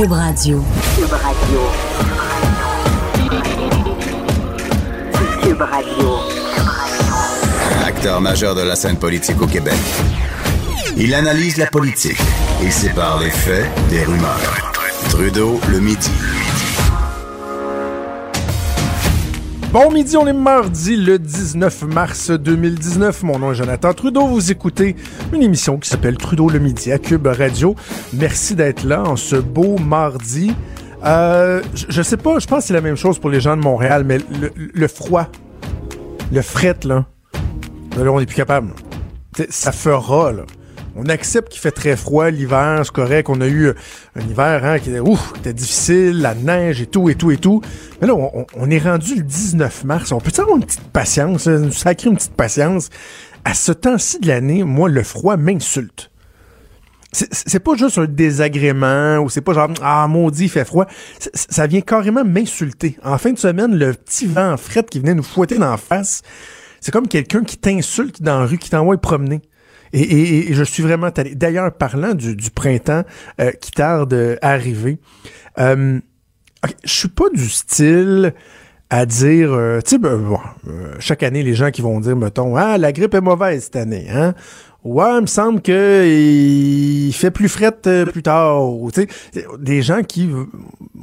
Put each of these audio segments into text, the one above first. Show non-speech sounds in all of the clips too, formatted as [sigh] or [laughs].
Cube Radio. Cube Radio. Cube Radio. Acteur majeur de la scène politique au Québec. Il analyse la politique et sépare les faits des rumeurs. Trudeau le midi. Bon midi, on est mardi le 19 mars 2019. Mon nom est Jonathan Trudeau. Vous écoutez une émission qui s'appelle Trudeau le midi à Cube Radio. Merci d'être là en ce beau mardi. Euh, je, je sais pas, je pense que c'est la même chose pour les gens de Montréal, mais le, le froid, le fret, là, là, on est plus capable. Ça fera, là. On accepte qu'il fait très froid l'hiver, c'est correct. On a eu un hiver hein, qui était, ouf, était difficile, la neige et tout, et tout, et tout. Mais là, on, est rendu le 19 mars. On peut avoir une petite patience, une sacrée une petite patience? À ce temps-ci de l'année, moi, le froid m'insulte. C'est pas juste un désagrément ou c'est pas genre ah maudit il fait froid. Ça vient carrément m'insulter. En fin de semaine, le petit vent fret qui venait nous fouetter dans la face, c'est comme quelqu'un qui t'insulte dans la rue, qui t'envoie promener. Et, je suis vraiment. D'ailleurs, parlant du, printemps euh, qui tarde à arriver, euh, okay, je suis pas du style à dire, euh, tu sais, ben, bon, euh, chaque année, les gens qui vont dire, mettons, ah, la grippe est mauvaise cette année, hein. Ouais, il me semble que il fait plus fret euh, plus tard. Tu des gens qui,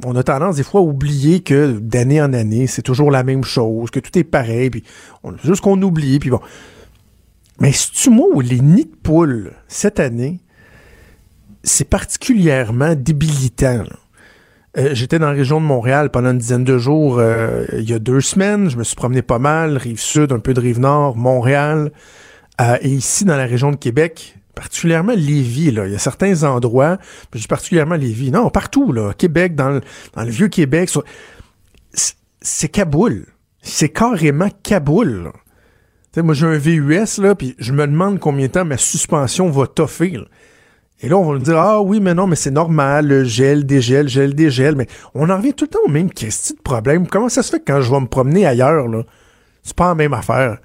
on a tendance des fois à oublier que d'année en année, c'est toujours la même chose, que tout est pareil, puis on, juste qu'on oublie, puis bon. Mais si tu moi où les nids de poules, cette année, c'est particulièrement débilitant. Euh, J'étais dans la région de Montréal pendant une dizaine de jours euh, il y a deux semaines. Je me suis promené pas mal, rive sud, un peu de rive nord, Montréal. Euh, et ici, dans la région de Québec, particulièrement Lévis, là, il y a certains endroits, je dis particulièrement Lévis, non, partout, là, Québec, dans le, dans le vieux Québec, c'est Kaboul. C'est carrément Kaboul. Moi, j'ai un VUS, là, puis je me demande combien de temps ma suspension va toffer. Et là, on va nous dire, ah oui, mais non, mais c'est normal, le gel, dégel, gel, dégel. Mais on en revient tout le temps au même question de problème. Comment ça se fait que quand je vais me promener ailleurs, là, c'est pas la même affaire?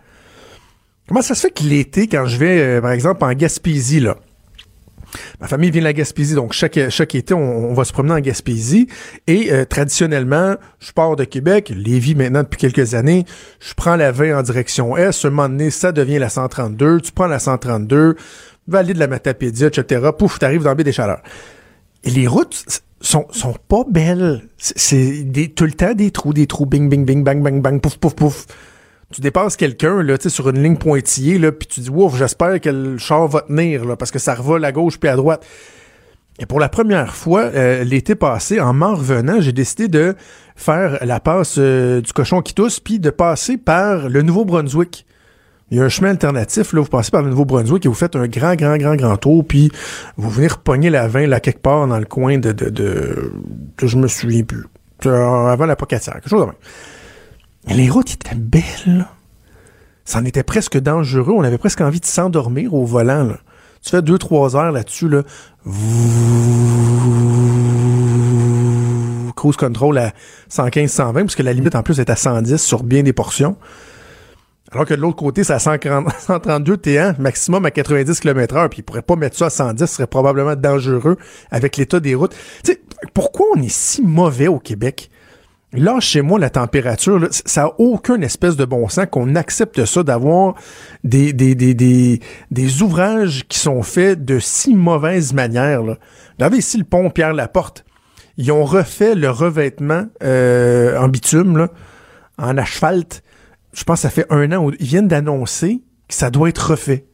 Comment ça se fait que l'été, quand je vais, euh, par exemple, en Gaspésie, là, Ma famille vient de la Gaspésie, donc chaque, chaque été, on, on va se promener en Gaspésie. Et euh, traditionnellement, je pars de Québec, Lévis maintenant depuis quelques années, je prends la 20 en direction Est. Un moment donné, ça devient la 132. Tu prends la 132, vallée de la Matapédia, etc. Pouf, t'arrives dans le baie des Chaleurs. Les routes sont, sont pas belles. C'est tout le temps des trous, des trous, bing, bing, bing, bang, bang, bang, pouf, pouf, pouf tu dépasses quelqu'un là, sur une ligne pointillée là, puis tu dis ouf, j'espère que le char va tenir là, parce que ça revole à gauche puis à droite. Et pour la première fois euh, l'été passé, en m'en revenant, j'ai décidé de faire la passe euh, du cochon qui tousse, puis de passer par le Nouveau-Brunswick. Il y a un chemin alternatif, là, vous passez par le Nouveau-Brunswick et vous faites un grand, grand, grand, grand tour, puis vous venez repogner la 20 là quelque part dans le coin de, de, de, je me souviens plus, avant la Pocatière, quelque chose de même. Les routes étaient belles. Ça en était presque dangereux. On avait presque envie de s'endormir au volant. Tu fais deux, trois heures là-dessus. Là. Cruise control à 115, 120, parce que la limite en plus est à 110 sur bien des portions. Alors que de l'autre côté, c'est à 140, 132 T1, maximum à 90 km h puis ils pourraient pas mettre ça à 110, ce serait probablement dangereux avec l'état des routes. Tu sais, pourquoi on est si mauvais au Québec? Là, chez moi, la température, ça n'a aucun espèce de bon sens qu'on accepte ça, d'avoir des, des, des, des, des ouvrages qui sont faits de si mauvaise manière. Là. Vous avez ici le pont Pierre-Laporte. Ils ont refait le revêtement euh, en bitume, là, en asphalte. Je pense que ça fait un an. Ils viennent d'annoncer que ça doit être refait.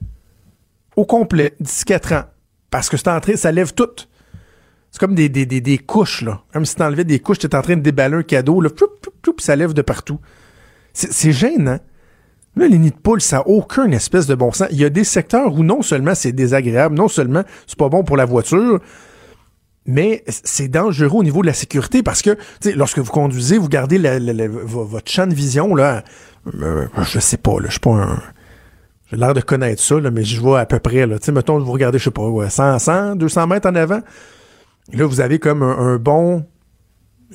Au complet, d'ici quatre ans. Parce que c'est entré, ça lève tout. C'est comme des, des, des, des, couches, là. Comme si t'enlevais des couches, t'es en train de déballer un cadeau, là, ploup, ploup, ploup, ça lève de partout. C'est gênant. Là, les nids de poules, ça n'a aucun espèce de bon sens. Il y a des secteurs où non seulement c'est désagréable, non seulement c'est pas bon pour la voiture, mais c'est dangereux au niveau de la sécurité parce que, tu sais, lorsque vous conduisez, vous gardez votre champ de vision, là, euh, je sais pas, là, je suis pas un... J'ai l'air de connaître ça, là, mais je vois à peu près, là. Mettons, vous regardez, je sais pas, ouais, 100, 100, 200 mètres en avant, Là, vous avez comme un, bon,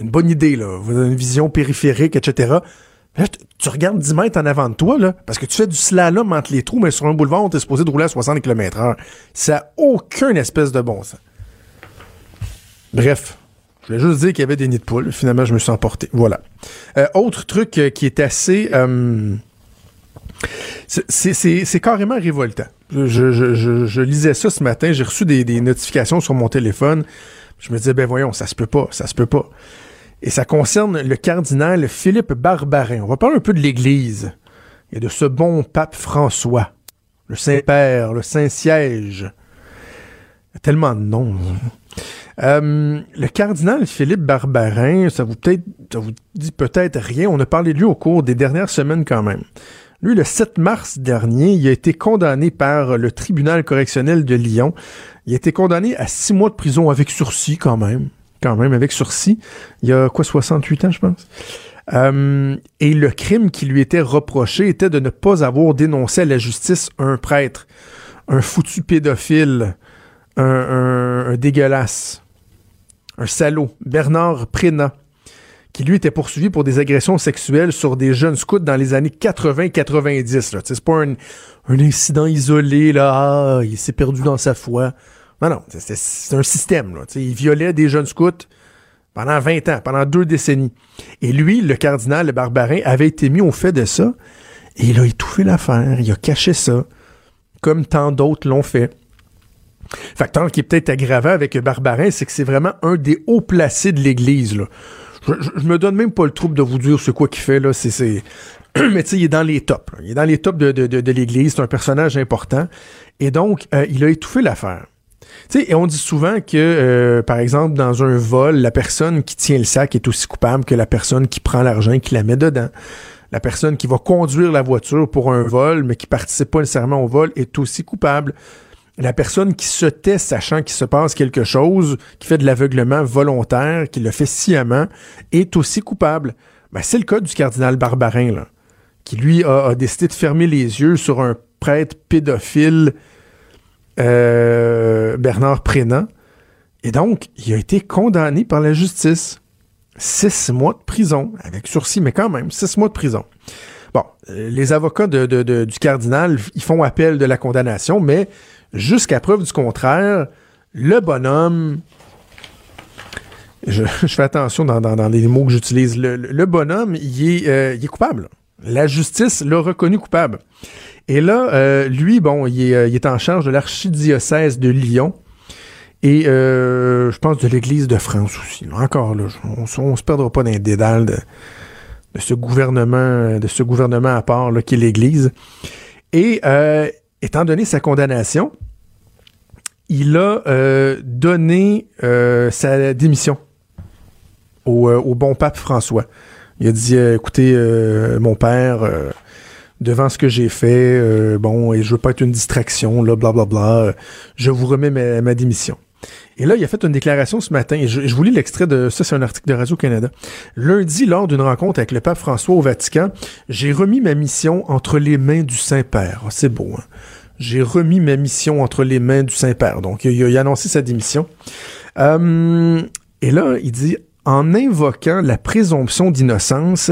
une bonne idée, là. Vous avez une vision périphérique, etc. Là, tu regardes 10 mètres en avant de toi, là, parce que tu fais du slalom entre les trous, mais sur un boulevard, on t'est supposé de rouler à 60 km h Ça n'a aucun espèce de bon sens. Bref, Je voulais juste dire qu'il y avait des nids de poules. Finalement, je me suis emporté. Voilà. Euh, autre truc euh, qui est assez... Euh, c'est carrément révoltant. Je, lisais ça ce matin, j'ai reçu des, notifications sur mon téléphone. Je me disais, ben voyons, ça se peut pas, ça se peut pas. Et ça concerne le cardinal Philippe Barbarin. On va parler un peu de l'Église et de ce bon pape François, le Saint-Père, le Saint-Siège. Tellement de noms. Euh, le cardinal Philippe Barbarin, ça vous, peut ça vous dit peut-être rien. On a parlé de lui au cours des dernières semaines quand même. Lui, le 7 mars dernier, il a été condamné par le tribunal correctionnel de Lyon. Il a été condamné à six mois de prison avec sursis quand même. Quand même, avec sursis. Il y a quoi, 68 ans, je pense? Euh, et le crime qui lui était reproché était de ne pas avoir dénoncé à la justice un prêtre, un foutu pédophile, un, un, un dégueulasse, un salaud, Bernard Prénat qui lui était poursuivi pour des agressions sexuelles sur des jeunes scouts dans les années 80-90. C'est pas un, un, incident isolé, là, ah, il s'est perdu dans sa foi. Non, non, c'est un système. Là, il violait des jeunes scouts pendant 20 ans, pendant deux décennies. Et lui, le cardinal, le barbarin, avait été mis au fait de ça, et il a étouffé l'affaire, il a caché ça, comme tant d'autres l'ont fait. Facteur qui est peut-être aggravant avec Barbarin, c'est que c'est vraiment un des hauts placés de l'Église. Je, je, me donne même pas le trouble de vous dire ce quoi qu'il fait là. C'est, c'est... [clears throat] mais tu sais, il est dans les tops. Là. Il est dans les tops de, de, de, de l'Église. C'est un personnage important. Et donc, euh, il a étouffé l'affaire. Tu sais, et on dit souvent que, euh, par exemple, dans un vol, la personne qui tient le sac est aussi coupable que la personne qui prend l'argent et qui la met dedans. La personne qui va conduire la voiture pour un vol, mais qui participe pas nécessairement au vol, est aussi coupable la personne qui se tait sachant qu'il se passe quelque chose, qui fait de l'aveuglement volontaire, qui le fait sciemment, est aussi coupable. Ben, c'est le cas du cardinal Barbarin, là, qui lui a, décidé de fermer les yeux sur un prêtre pédophile, euh, Bernard Prénat. Et donc, il a été condamné par la justice. Six mois de prison, avec sursis, mais quand même, six mois de prison. Bon, les avocats du cardinal, ils font appel de la condamnation, mais Jusqu'à preuve du contraire, le bonhomme, [laughs] je, fais attention dans, dans, dans, les mots que j'utilise, le, bonhomme, il est, euh, il est coupable. La justice l'a reconnu coupable. Et là, euh, lui, bon, il est, il est, en charge de l'archidiocèse de Lyon et euh, je pense de l'Église de France aussi. Encore là, on, on se perdra pas dans les dédales de, ce gouvernement, de ce gouvernement à part là, qui est l'Église. Et euh, étant donné sa condamnation, il a euh, donné euh, sa démission au, euh, au, bon pape François. Il a dit, écoutez, mon père, devant ce que j'ai fait, bon, et je veux pas être une distraction, là, blablabla, bla, bla, je vous remets ma, démission. Et là, il a fait une déclaration ce matin, et je, vous lis l'extrait de ça, c'est un article de Radio-Canada. Lundi, lors d'une rencontre avec le pape François au Vatican, j'ai remis ma mission entre les mains du Saint-Père. Oh, c'est beau, hein? J'ai remis ma mission entre les mains du Saint-Père. Donc, il a, annoncé sa démission. Euh, et là, il dit, en invoquant la présomption d'innocence,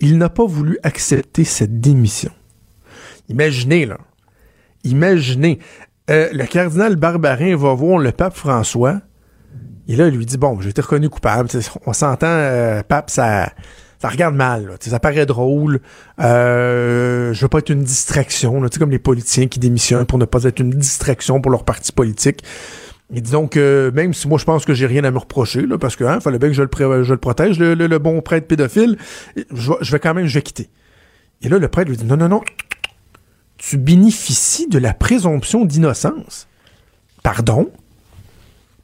il n'a pas voulu accepter cette démission. Imaginez, là. Imaginez. Euh, le cardinal Barbarin va voir le pape François. Et là, il lui dit, bon, j'ai été reconnu coupable. On s'entend, euh, pape, ça ça regarde mal. Là. Ça paraît drôle. Euh, je veux pas être une distraction. Là, comme les politiciens qui démissionnent pour ne pas être une distraction pour leur parti politique. Et disons que même si moi je pense que j'ai rien à me reprocher, parce que hein, fallait bien que je le, je le protège, le, bon prêtre pédophile, je, je vais quand même, je vais quitter. Et là, le prêtre lui dit non, non, non, tu bénéficies de la présomption d'innocence. Pardon?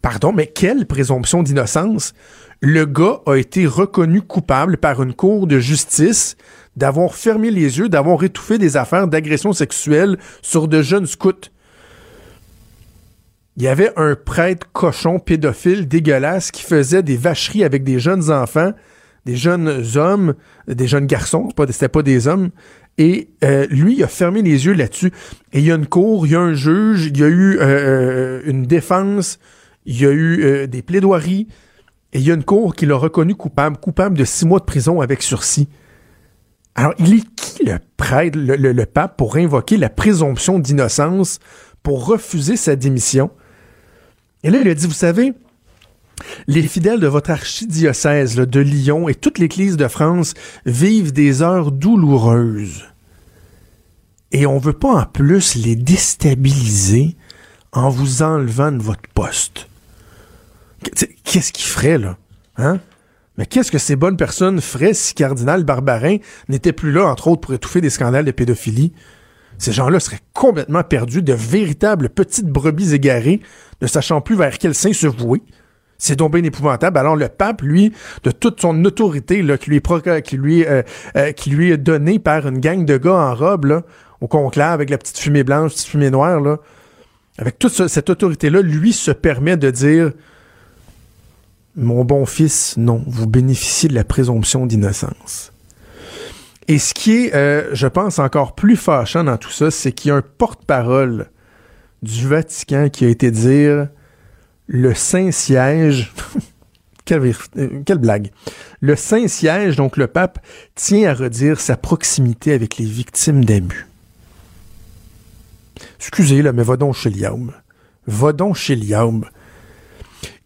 Pardon, mais quelle présomption d'innocence? Le gars a été reconnu coupable par une cour de justice d'avoir fermé les yeux, d'avoir étouffé des affaires d'agression sexuelle sur de jeunes scouts. Il y avait un prêtre cochon pédophile dégueulasse qui faisait des vacheries avec des jeunes enfants, des jeunes hommes, des jeunes garçons, c'était pas des hommes. Et euh, lui, il a fermé les yeux là-dessus. Et il y a une cour, il y a un juge, il y a eu euh, euh une défense, il y a eu des plaidoiries. Et il y a une cour qui l'a reconnu coupable, coupable de six mois de prison avec sursis. Alors, il est qui le prêtre, le, pape, pour invoquer la présomption d'innocence, pour refuser sa démission? Et là, il a dit, vous savez, les fidèles de votre archidiocèse de Lyon et toute l'Église de France vivent des heures douloureuses. Et on veut pas en plus les déstabiliser en vous enlevant de votre poste. Qu'est-ce qu'il ferait, là? Hein? Mais qu'est-ce que ces bonnes personnes feraient si Cardinal Barbarin n'était plus là, entre autres, pour étouffer des scandales de pédophilie? Ces gens-là seraient complètement perdus, de véritables petites brebis égarées, ne sachant plus vers quel sein se vouer. C'est donc bien épouvantable. Alors le pape, lui, de toute son autorité là, qui, lui est qui, lui, euh, euh, qui lui est donnée par une gang de gars en robe là, au conclave avec la petite fumée blanche, petite fumée noire, là, avec toute cette autorité-là, lui se permet de dire Mon bon fils, non, vous bénéficiez de la présomption d'innocence. Et ce qui est, euh, je pense, encore plus fâchant dans tout ça, c'est qu'il y a un porte-parole du Vatican qui a été dire le Saint-Siège. [laughs] quelle, euh, quelle, blague. Le Saint-Siège, donc le pape, tient à redire sa proximité avec les victimes d'abus. Excusez, là, mais va donc chez Liaum. Va donc chez Liaum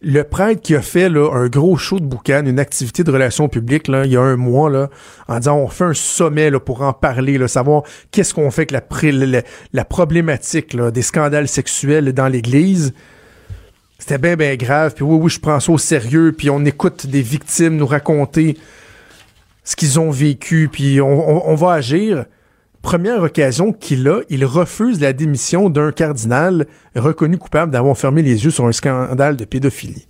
le prêtre qui a fait là, un gros show de boucan, une activité de relations publiques là, il y a un mois là, en disant on fait un sommet là, pour en parler, là, savoir qu'est-ce qu'on fait avec la, problématique des scandales sexuels dans l'Église. C'était bien, bien grave. Puis oui, oui, je prends ça au sérieux. Puis on écoute des victimes nous raconter ce qu'ils ont vécu. Puis on va agir première occasion qu'il a, il refuse la démission d'un cardinal reconnu coupable d'avoir fermé les yeux sur un scandale de pédophilie.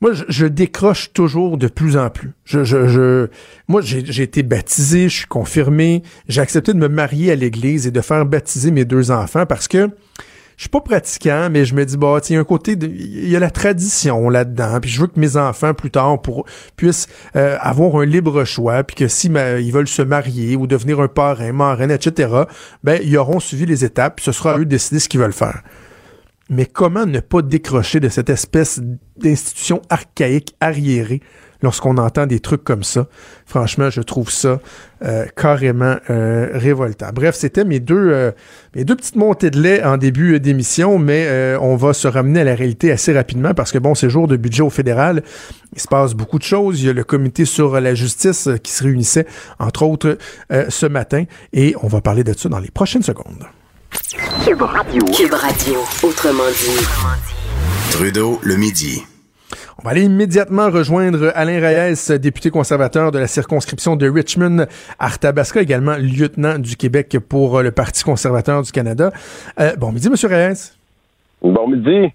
Moi, je, décroche toujours de plus en plus. Je, je, moi, j'ai été baptisé, je suis confirmé, j'ai accepté de me marier à l'Église et de faire baptiser mes deux enfants parce que je suis pas pratiquant, mais je me dis, bah, il un côté, il y a la tradition là-dedans, puis je veux que mes enfants, plus tard, pour, puissent euh, avoir un libre choix, puis que si ils veulent se marier ou devenir un parrain, marraine, etc., ben, ils auront suivi les étapes, puis ce sera à eux de décider ce qu'ils veulent faire. Mais comment ne pas décrocher de cette espèce d'institution archaïque, arriérée, lorsqu'on entend des trucs comme ça. Franchement, je trouve ça euh, carrément euh, révoltant. Bref, c'était mes deux euh, mes deux petites montées de lait en début d'émission, mais on va se ramener à la réalité assez rapidement parce que bon, c'est jour de budget au fédéral. Il se passe beaucoup de choses. Il y a le comité sur la justice qui se réunissait, entre autres, ce matin, et on va parler de ça dans les prochaines secondes. Cube Radio. Cube Radio. Autrement dit. Trudeau, le midi. On va aller immédiatement rejoindre Alain Reyes, député conservateur de la circonscription de Richmond, Arthabasca, également lieutenant du Québec pour le Parti conservateur du Canada. Euh, bon midi, Monsieur Reyes. Bon midi.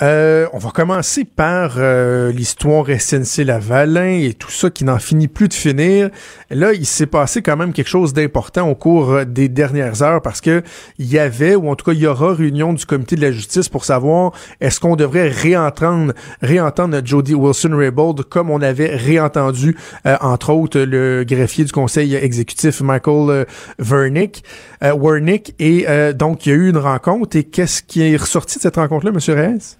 Euh, on va commencer par euh, l'histoire SNC-Lavalin et tout ça qui n'en finit plus de finir. Là, il s'est passé quand même quelque chose d'important au cours euh, des dernières heures parce que il y avait, ou en tout cas, il y aura réunion du comité de la justice pour savoir est-ce qu'on devrait réentendre, réentendre Jody Wilson-Raybould comme on avait réentendu, entre autres, le greffier du conseil exécutif Michael Vernick, Wernick. Et donc, il y a eu une rencontre. Et qu'est-ce qui est ressorti de cette rencontre-là, M. Reyes?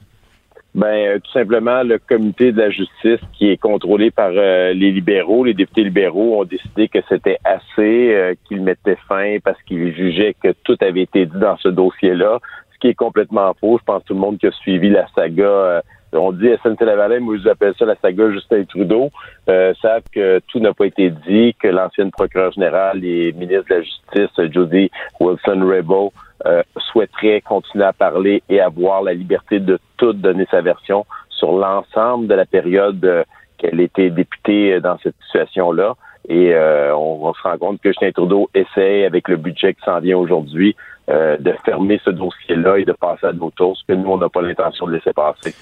Ben, euh, tout simplement, le comité de la justice qui est contrôlé par euh, les libéraux, les députés libéraux ont décidé que c'était assez, euh, qu'ils mettaient fin parce qu'ils jugeaient que tout avait été dit dans ce dossier-là, qui est complètement faux. Je pense que tout le monde qui a suivi la saga, on dit SNC-Lavalin, moi je appelle ça la saga Justin Trudeau, savent que tout n'a pas été dit, que l'ancienne procureure générale et ministre de la Justice, Jody Wilson-Raybould, euh, souhaiterait continuer à parler et avoir la liberté de tout donner sa version sur l'ensemble de la période euh, qu'elle était députée euh, dans cette situation-là. Et on, se rend compte que Justin Trudeau essaie, avec le budget qui s'en vient aujourd'hui, de fermer ce dossier-là et de passer à d'autres choses que nous, on n'a pas l'intention de laisser passer.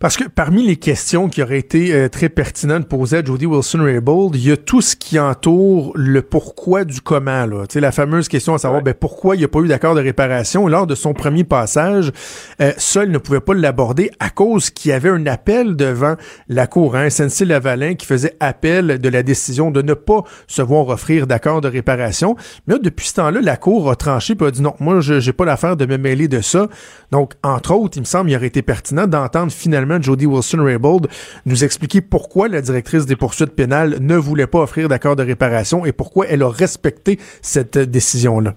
Parce que parmi les questions qui auraient été euh, très pertinentes posées à Jody Wilson-Raybould, il y a tout ce qui entoure le pourquoi du comment. Là. Tu sais, la fameuse question à savoir ben, pourquoi il n'y a pas eu d'accord de réparation? Lors de son premier passage, euh, seul ne pouvait pas l'aborder à cause qu'il y avait un appel devant la Cour. Hein, SNC-Lavalin qui faisait appel de la décision de ne pas se voir offrir d'accord de réparation. Mais là, depuis ce temps-là, la Cour a tranché et a dit non, moi, je n'ai pas l'affaire de me mêler de ça. Donc, entre autres, il me semble, il aurait été pertinent d'entendre finalement Jody Wilson-Raybould, nous expliquer pourquoi la directrice des poursuites pénales ne voulait pas offrir d'accord de réparation et pourquoi elle a respecté cette décision-là.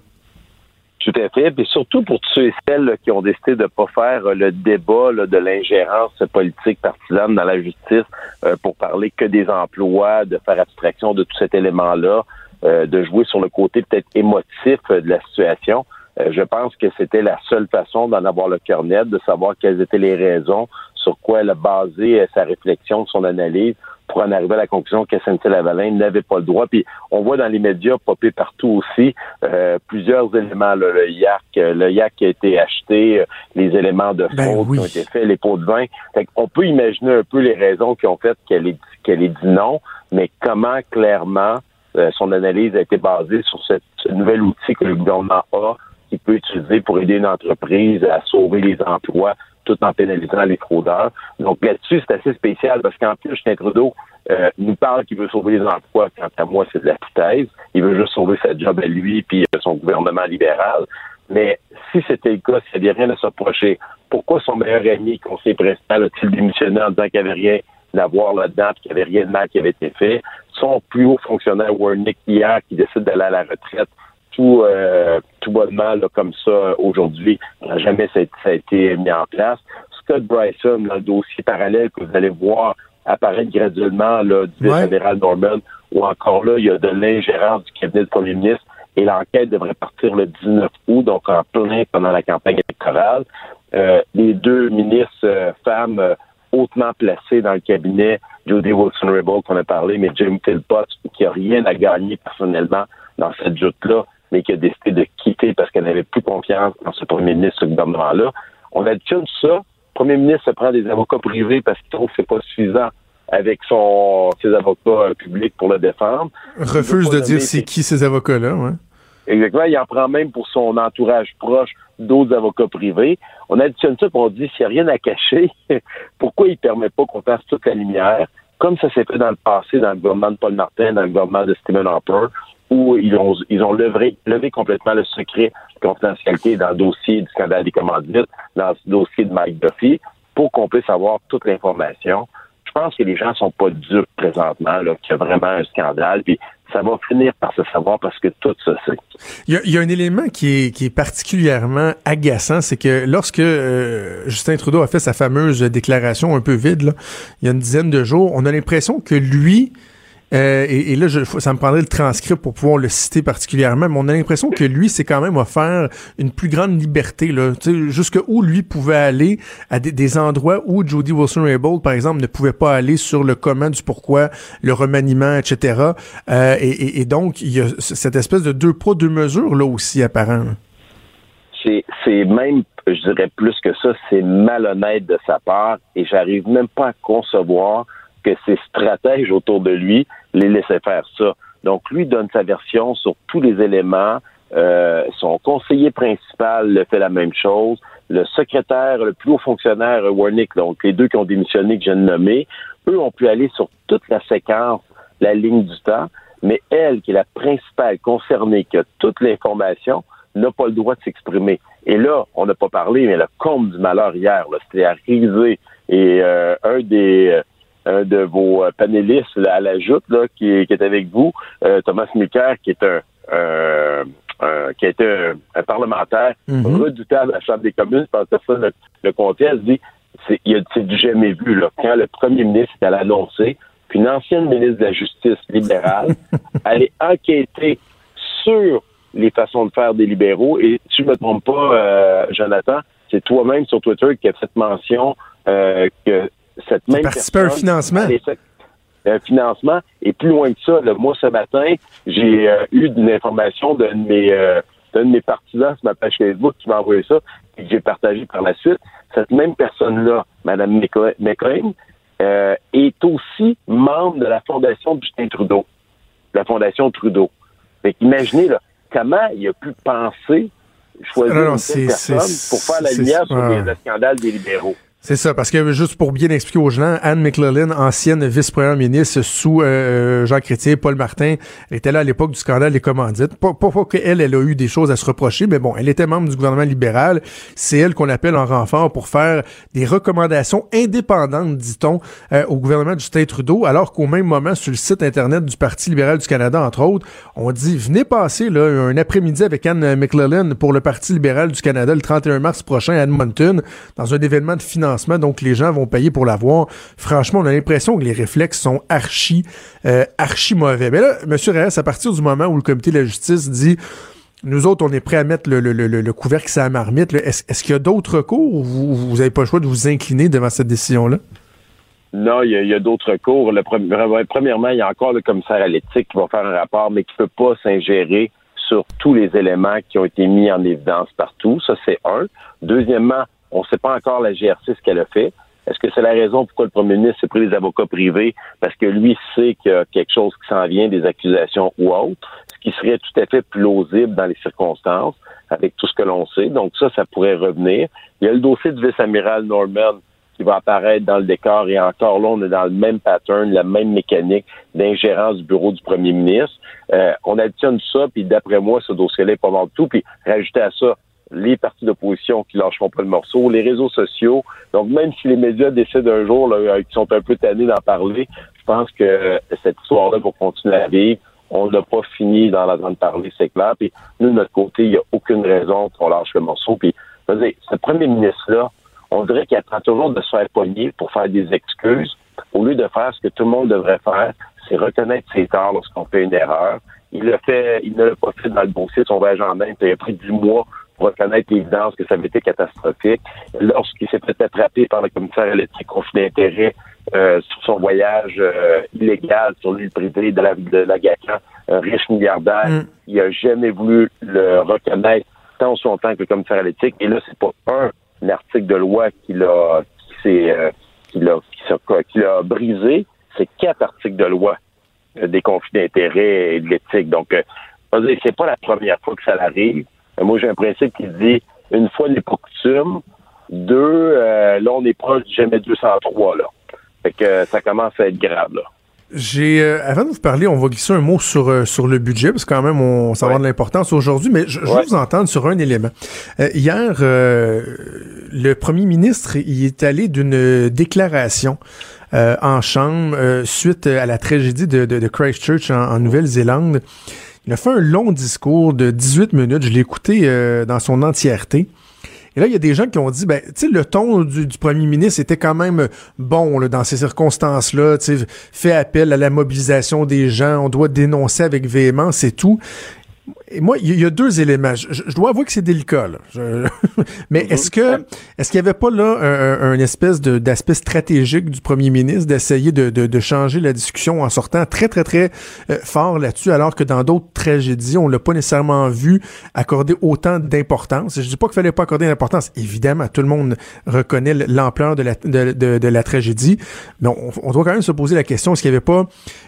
Tout à fait. Et surtout pour ceux et celles qui ont décidé de ne pas faire euh, le débat de l'ingérence politique partisane dans la justice euh, pour parler que des emplois, de faire abstraction de tout cet élément-là, euh, de jouer sur le côté peut-être émotif de la situation. je pense que c'était la seule façon d'en avoir le cœur net, de savoir quelles étaient les raisons, sur quoi elle a basé sa réflexion, son analyse pour en arriver à la conclusion que SNC-Lavalin n'avait pas le droit. Puis on voit dans les médias popper partout aussi euh, plusieurs éléments. le yak, le yak qui a été acheté, euh, les éléments de ben fraude qui ont été faits, les pots de vin. on peut imaginer un peu les raisons qui ont fait qu'elle ait, qu'elle ait dit non, mais comment clairement euh, son analyse a été basée sur ce nouvel outil que le gouvernement a qui peut utiliser pour aider une entreprise à sauver les emplois tout en pénalisant les fraudeurs. Donc là-dessus, c'est assez spécial parce qu'en plus, Justin Trudeau euh, nous parle qu'il veut sauver les emplois. Quant à moi, c'est de la foutaise. Il veut juste sauver sa job à lui puis euh, son gouvernement libéral. Mais si c'était le cas, s'il n'y avait rien à s'approcher, pourquoi son meilleur ami, conseiller principal, a-t-il démissionné en disant qu'il n'y avait rien à voir là-dedans, qu'il n'y avait rien de mal qui avait été fait? Son plus haut fonctionnaire, Warnick, hier, qui décide d'aller à la retraite, tout, euh, tout bonnement là, comme ça aujourd'hui. Jamais ça, a été mis en place. Scott Bryson, dans le dossier parallèle que vous allez voir apparaître graduellement là, du fédéral Norman, ou encore là, il y a de l'ingérence du cabinet du premier ministre et l'enquête devrait partir le 19 août, donc en plein pendant la campagne électorale. Euh, les deux ministres euh, femmes euh, hautement placées dans le cabinet, Jody Wilson-Raybould qu'on a parlé, mais Jim Philpott, qui a rien à gagner personnellement dans cette joute-là, mais qui a décidé de quitter parce qu'elle n'avait plus confiance dans ce premier ministre, ce gouvernement-là. On additionne ça. Le premier ministre se prend des avocats privés parce qu'il trouve que c'est pas suffisant avec son ses avocats euh, publics pour le défendre. Refuse de dire c'est qui ces avocats-là, ouais. Exactement. Il en prend même pour son entourage proche d'autres avocats privés. On additionne ça et on dit s'il n'y a rien à cacher, [laughs] pourquoi il ne permet pas qu'on fasse toute la lumière, comme ça s'est fait dans le passé dans le gouvernement de Paul Martin, dans le gouvernement de Stephen Harper, où ils ont, levé, complètement le secret de confidentialité dans le dossier du scandale des commandites, dans le dossier de Mike Duffy, pour qu'on puisse avoir toute l'information. Je pense que les gens sont pas durs présentement, qu'il y a vraiment un scandale, puis ça va finir par se savoir parce que tout ça sait. Il y a, un élément qui est, particulièrement agaçant, c'est que lorsque euh, Justin Trudeau a fait sa fameuse déclaration un peu vide, il y a une dizaine de jours, on a l'impression que lui, euh, et, là, je, ça me prendrait le transcript pour pouvoir le citer particulièrement, mais on a l'impression que lui, c'est quand même offert une plus grande liberté, là, jusque où lui pouvait aller à des, endroits où Jody Wilson-Raybould, par exemple, ne pouvait pas aller sur le commun du pourquoi, le remaniement, etc. Euh, et, donc, il y a cette espèce de deux poids, deux mesures, là aussi, apparent. C'est même, je dirais plus que ça, c'est malhonnête de sa part, et j'arrive même pas à concevoir que ses stratèges autour de lui les laissaient faire ça. Donc, lui donne sa version sur tous les éléments. Euh, son conseiller principal fait la même chose. Le secrétaire, le plus haut fonctionnaire, Warnick, donc les deux qui ont démissionné, que j'ai nommé, eux ont pu aller sur toute la séquence, la ligne du temps, mais elle, qui est la principale concernée, qui a toute l'information, n'a pas le droit de s'exprimer. Et là, on n'a pas parlé, mais le compte du malheur hier, c'était à. Et euh, un des un de vos euh, panélistes à la joute là, qui, est avec vous, euh, Thomas Micker, qui est un, qui est un, parlementaire mm-hmm. redoutable à la Chambre des communes. Parce que ça, le, le comté, dit c'est, du jamais vu. Là. Quand le premier ministre est allé annoncer qu'une ancienne ministre de la Justice libérale [laughs] allait enquêter sur les façons de faire des libéraux. Et si je ne me trompe pas, euh, Jonathan, c'est toi-même sur Twitter qui a fait mention que cette même participer à un financement? Un financement. Et plus loin que ça, moi, ce matin, j'ai euh, eu une information d'un de mes euh, d'un de mes partisans sur ma page Facebook qui m'a envoyé ça et que j'ai partagé par la suite. Cette même personne-là, Mme McLean, euh, est aussi membre de la Fondation Justin Trudeau. La Fondation Trudeau. Fait imaginez là, comment il a pu penser choisir une personne pour faire la lumière sur le scandale des libéraux? C'est ça, parce que juste pour bien expliquer aux gens, Anne McLellan, ancienne vice-première ministre sous euh, Jean Chrétien, Paul Martin, était là à l'époque du scandale des commandites. Pas, pas, qu'elle, elle a eu des choses à se reprocher, mais bon, elle était membre du gouvernement libéral. C'est elle qu'on appelle en renfort pour faire des recommandations indépendantes, dit-on, euh, au gouvernement de Justin Trudeau, alors qu'au même moment, sur le site Internet du Parti libéral du Canada, entre autres, on dit, venez passer là, un après-midi avec Anne McLellan pour le Parti libéral du Canada le 31 mars prochain à Edmonton, dans un événement de financement donc les gens vont payer pour l'avoir. Franchement, on a l'impression que les réflexes sont archi, euh, archi mauvais. Mais là, M. Reyes, à partir du moment où le comité de la justice dit nous autres, on est prêts à mettre le, le, le, le couvercle sur la marmite. Est-ce qu'il y a d'autres recours ou vous n'avez pas le choix de vous incliner devant cette décision-là? Non, il y a, d'autres recours. Le, premièrement, il y a encore le commissaire à l'éthique qui va faire un rapport, mais qui ne peut pas s'ingérer sur tous les éléments qui ont été mis en évidence partout. Ça, c'est un. Deuxièmement, on ne sait pas encore la GRC ce qu'elle a fait. Est-ce que c'est la raison pourquoi le premier ministre s'est pris des avocats privés? Parce que lui sait qu'il y a quelque chose qui s'en vient, des accusations ou autres, ce qui serait tout à fait plausible dans les circonstances, avec tout ce que l'on sait. Donc ça, ça pourrait revenir. Il y a le dossier du vice-amiral Norman qui va apparaître dans le décor et encore là, on est dans le même pattern, la même mécanique d'ingérence du bureau du premier ministre. Euh, on additionne ça, puis d'après moi, ce dossier-là est pas mal tout. Puis rajouter à ça les partis d'opposition qui lâcheront pas le morceau, les réseaux sociaux. Donc, même si les médias décident un jour, euh, qui sont un peu tannés d'en parler, je pense que cette histoire-là va continuer à vivre. On n'a pas fini dans la de parler, c'est clair. Puis nous, de notre côté, il n'y a aucune raison qu'on lâche le morceau. Puis, je veux dire, ce premier ministre-là, on dirait qu'il attend toujours de se faire poigner pour faire des excuses, au lieu de faire ce que tout le monde devrait faire, c'est reconnaître ses torts lorsqu'on fait une erreur. Il l'a fait, il ne l'a pas fait dans le dossier de son voyage en Inde. Il a pris dix mois reconnaître l'évidence que ça avait été catastrophique. Lorsqu'il s'est fait attraper par le commissaire à l'éthique conflit d'intérêt euh, sur son voyage euh, illégal sur l'île privée de la de la Gacan, un riche milliardaire, mm. il a jamais voulu le reconnaître tant son temps que le commissaire à l'éthique. Et là, c'est pas un, article de loi qui l'a qui euh, qui l'a qui l'a brisé, c'est quatre articles de loi des conflits d'intérêt et de l'éthique. Donc, c'est pas la première fois que ça arrive. Moi, j'ai un principe qui dit une fois n'est pas coutume. Deux, euh, là, on est proche du jamais 203, là. Fait que euh, ça commence à être grave, là. J'ai euh, avant de vous parler, on va glisser un mot sur sur le budget parce que quand même on ça de l'importance aujourd'hui, mais je, veux vous entendre sur un élément. hier, le premier ministre est allé d'une déclaration en chambre suite à la tragédie de, de, Christchurch en Nouvelle-Zélande. Il a fait un long discours de 18 minutes. Je l'ai écouté euh, dans son entièreté. Et là, il y a des gens qui ont dit, ben, tu sais, le ton du, premier ministre était quand même bon dans ces circonstances-là. Tu fait appel à la mobilisation des gens, on doit dénoncer avec véhémence et tout. Et moi, il y, a deux éléments. Je, dois avouer que c'est délicat, là. [laughs] mais est-ce que est-ce qu'il y avait pas là un, espèce d'aspect stratégique du premier ministre d'essayer de, de, changer la discussion en sortant très très très euh, fort là-dessus, alors que dans d'autres tragédies, on l'a pas nécessairement vu accorder autant d'importance? Je dis pas qu'il fallait pas accorder d'importance. Évidemment, tout le monde reconnaît l'ampleur de la, de, de, la tragédie, mais on, on doit quand même se poser la question est-ce qu'il y avait pas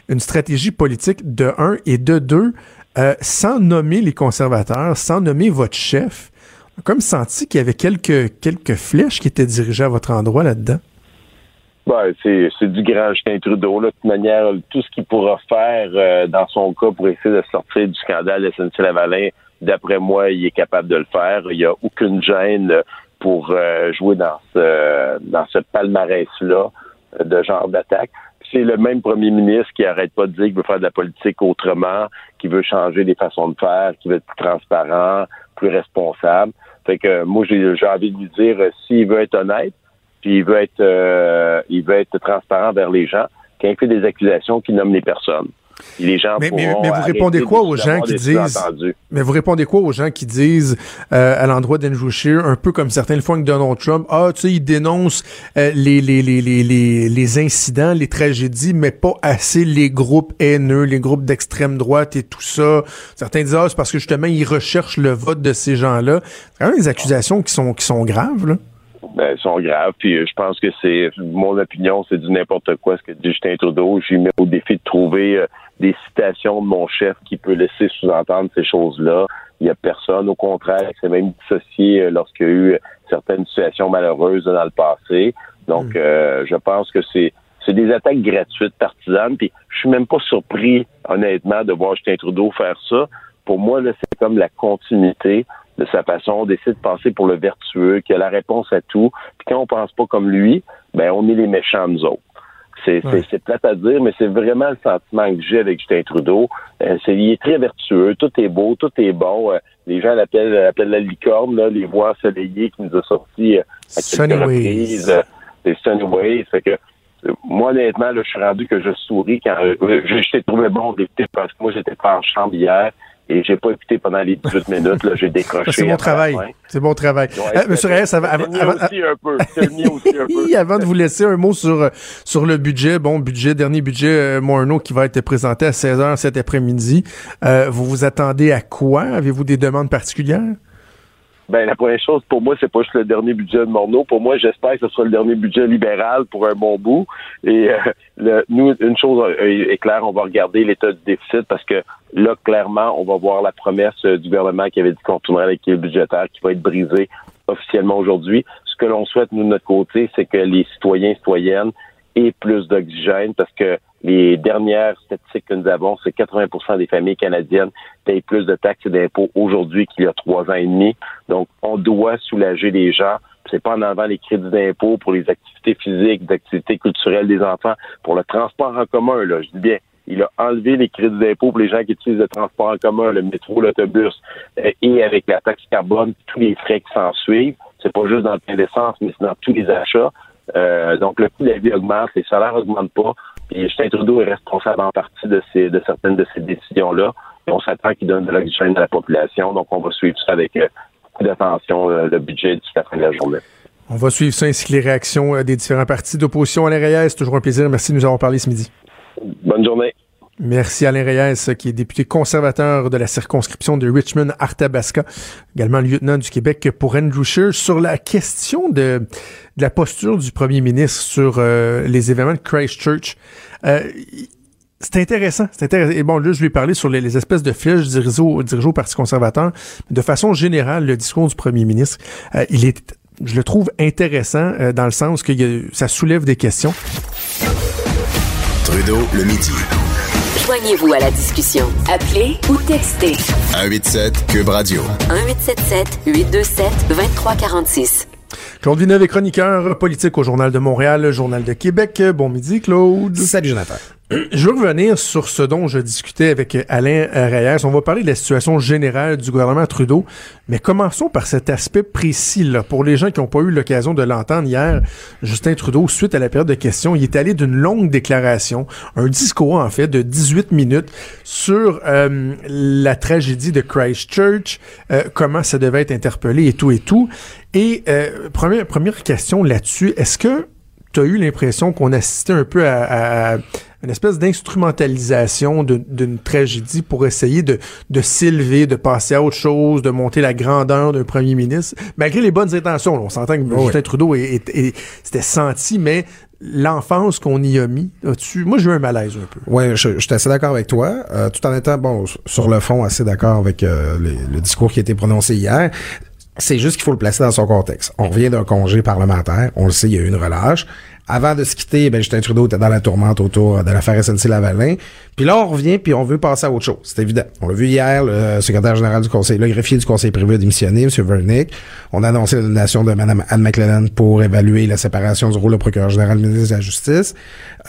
une stratégie politique de un et de deux euh, sans nommer les conservateurs, sans nommer votre chef, on a comme senti qu'il y avait quelques, quelques flèches qui étaient dirigées à votre endroit là-dedans. Ben, c'est, du grand Justin Trudeau. Là. De toute manière, tout ce qu'il pourra faire euh, dans son cas pour essayer de sortir du scandale de SNC-Lavalin, d'après moi, il est capable de le faire. Il n'y a aucune gêne pour euh, jouer dans ce, dans ce palmarès-là de genre d'attaque c'est le même premier ministre qui arrête pas de dire qu'il veut faire de la politique autrement, qui veut changer les façons de faire, qui veut être plus transparent, plus responsable. Fait que moi, j'ai envie de lui dire, euh, s'il veut être honnête, puis il veut être, euh, transparent vers les gens, qu'il fait des accusations qui nomment les personnes les gens mais, mais, vous répondez quoi aux gens qui disent mais vous répondez quoi aux gens qui disent euh, à l'endroit d'Andrew Scheer un peu comme certains le font avec Donald Trump ah tu sais ils dénoncent euh, les, les, les, les, les, incidents les tragédies mais pas assez les groupes haineux les groupes d'extrême droite et tout ça. Certains disent ah c'est parce que justement ils recherchent le vote de ces gens-là. C'est quand même des accusations qui sont qui sont graves là ben, sont graves. Puis euh, je pense que c'est mon opinion, c'est du n'importe quoi ce que dit Justin Trudeau. J'y mets au défi de trouver des citations de mon chef qui peut laisser sous-entendre ces choses-là. Il n'y a personne. Au contraire, il s'est même dissocié euh, lorsqu'il y a eu certaines situations malheureuses dans le passé. Donc, hmm. euh, je pense que c'est c'est des attaques gratuites partisanes. Puis je suis même pas surpris, honnêtement, de voir Justin Trudeau faire ça. Pour moi, c'est comme la continuité de sa façon, d'essayer de penser pour le vertueux, qui a la réponse à tout. Puis quand on pense pas comme lui, ben on est les méchants nous autres. C'est c'est plate à dire, mais c'est vraiment le sentiment que j'ai avec Justin Trudeau. Euh, c'est, il est très vertueux, tout est beau, tout est bon. Euh, les gens l'appellent, l'appellent la licorne, là, les voix ensoleillées qui nous a sorti euh, à quelques reprises. Euh, c'est Sunnyways. Fait que moi, honnêtement, là, je suis rendu que je souris quand je, t'ai trouvé bon député parce que moi, j'étais pas en chambre hier et j'ai pas écouté pendant les 18 minutes. J'ai [laughs] décroché. C'est bon travail. C'est bon travail. Monsieur Reyes, avant de vous laisser un mot sur sur le budget, bon budget, dernier budget euh, Morneau qui va être présenté à 16h cet après-midi. Euh, vous vous attendez à quoi? Avez-vous des demandes particulières? Ben, la première chose, pour moi, c'est pas juste le dernier budget de Morneau. Pour moi, j'espère que ce sera le dernier budget libéral pour un bon bout. Et euh, le, nous, une chose est claire, on va regarder l'état du déficit parce que là, clairement, on va voir la promesse du gouvernement qui avait dit qu'on tournerait l'équilibre budgétaire qui va être brisée officiellement aujourd'hui. Ce que l'on souhaite, nous, de notre côté, c'est que les citoyens et citoyennes aient plus d'oxygène parce que les dernières statistiques que nous avons, c'est 80% des familles canadiennes payent plus de taxes et d'impôts aujourd'hui qu'il y a trois ans et demi. Donc, on doit soulager les gens. C'est pas en enlevant les crédits d'impôt pour les activités physiques, d'activités culturelles des enfants, pour le transport en commun, là, je dis bien. Il a enlevé les crédits d'impôt pour les gens qui utilisent le transport en commun, le métro, l'autobus, euh, et avec la taxe carbone, tous les frais qui s'en suivent. C'est pas juste dans le plein d'essence, mais c'est dans tous les achats. Euh, donc, le coût de la vie augmente, les salaires augmentent pas. Et Justin Trudeau est responsable en partie de, ces, de certaines de ces décisions-là. on s'attend qu'il donne de l'oxygène à la population. Donc, on va suivre ça avec euh, beaucoup d'attention, euh, le budget jusqu'à la fin de la journée. On va suivre ça ainsi que les réactions euh, des différents partis d'opposition. Alain Reyes, c'est toujours un plaisir. Merci de nous avoir parlé ce midi. Bonne journée. Merci Alain Reyes, qui est député conservateur de la circonscription de Richmond-Arthabasca, également lieutenant du Québec pour Andrew Scheer, sur la question de, la posture du premier ministre sur euh, les événements de Christchurch. Euh, c'est intéressant, c'est intéressant. Et bon, là, je lui ai parlé sur les, espèces de flèches dirigées au, Parti conservateur. De façon générale, le discours du premier ministre, euh, il est, je le trouve intéressant dans le sens que ça soulève des questions. Trudeau, le midi. Joignez-vous à la discussion. Appelez ou textez. 187 Cube Radio. 1877 827 2346. Claude Villeneuve est chroniqueur politique au Journal de Montréal, Journal de Québec. Bon midi, Claude. Salut, Jonathan. Je veux revenir sur ce dont je discutais avec Alain Reyes. On va parler de la situation générale du gouvernement Trudeau, mais commençons par cet aspect précis. Là. Pour les gens qui n'ont pas eu l'occasion de l'entendre hier, Justin Trudeau, suite à la période de questions, il est allé d'une longue déclaration, un discours en fait de 18 minutes sur euh, la tragédie de Christchurch, euh, comment ça devait être interpellé et tout et tout. Et euh, première, première question là-dessus, est-ce que tu as eu l'impression qu'on assistait un peu à, une espèce d'instrumentalisation d'une tragédie pour essayer de, de s'élever, de passer à autre chose, de monter la grandeur d'un premier ministre, malgré les bonnes intentions. on s'entend que Justin Trudeau c'était senti, mais l'enfance qu'on y a mis, tu moi j'ai eu un malaise un peu. Oui, je, je suis assez d'accord avec toi, euh, tout en étant, bon, sur le fond, assez d'accord avec euh, le discours qui a été prononcé hier. C'est juste qu'il faut le placer dans son contexte. On revient d'un congé parlementaire. On le sait, il y a eu une relâche. Avant de se quitter, ben, Justin Trudeau était dans la tourmente autour de l'affaire SNC-Lavalin. Puis là, on revient, puis on veut passer à autre chose. C'est évident. On l'a vu hier, le secrétaire général du conseil, le greffier du conseil privé a démissionné, M. Vernick. On a annoncé la nomination de Mme Anne McLennan pour évaluer la séparation du rôle de procureur général ministre de la Justice.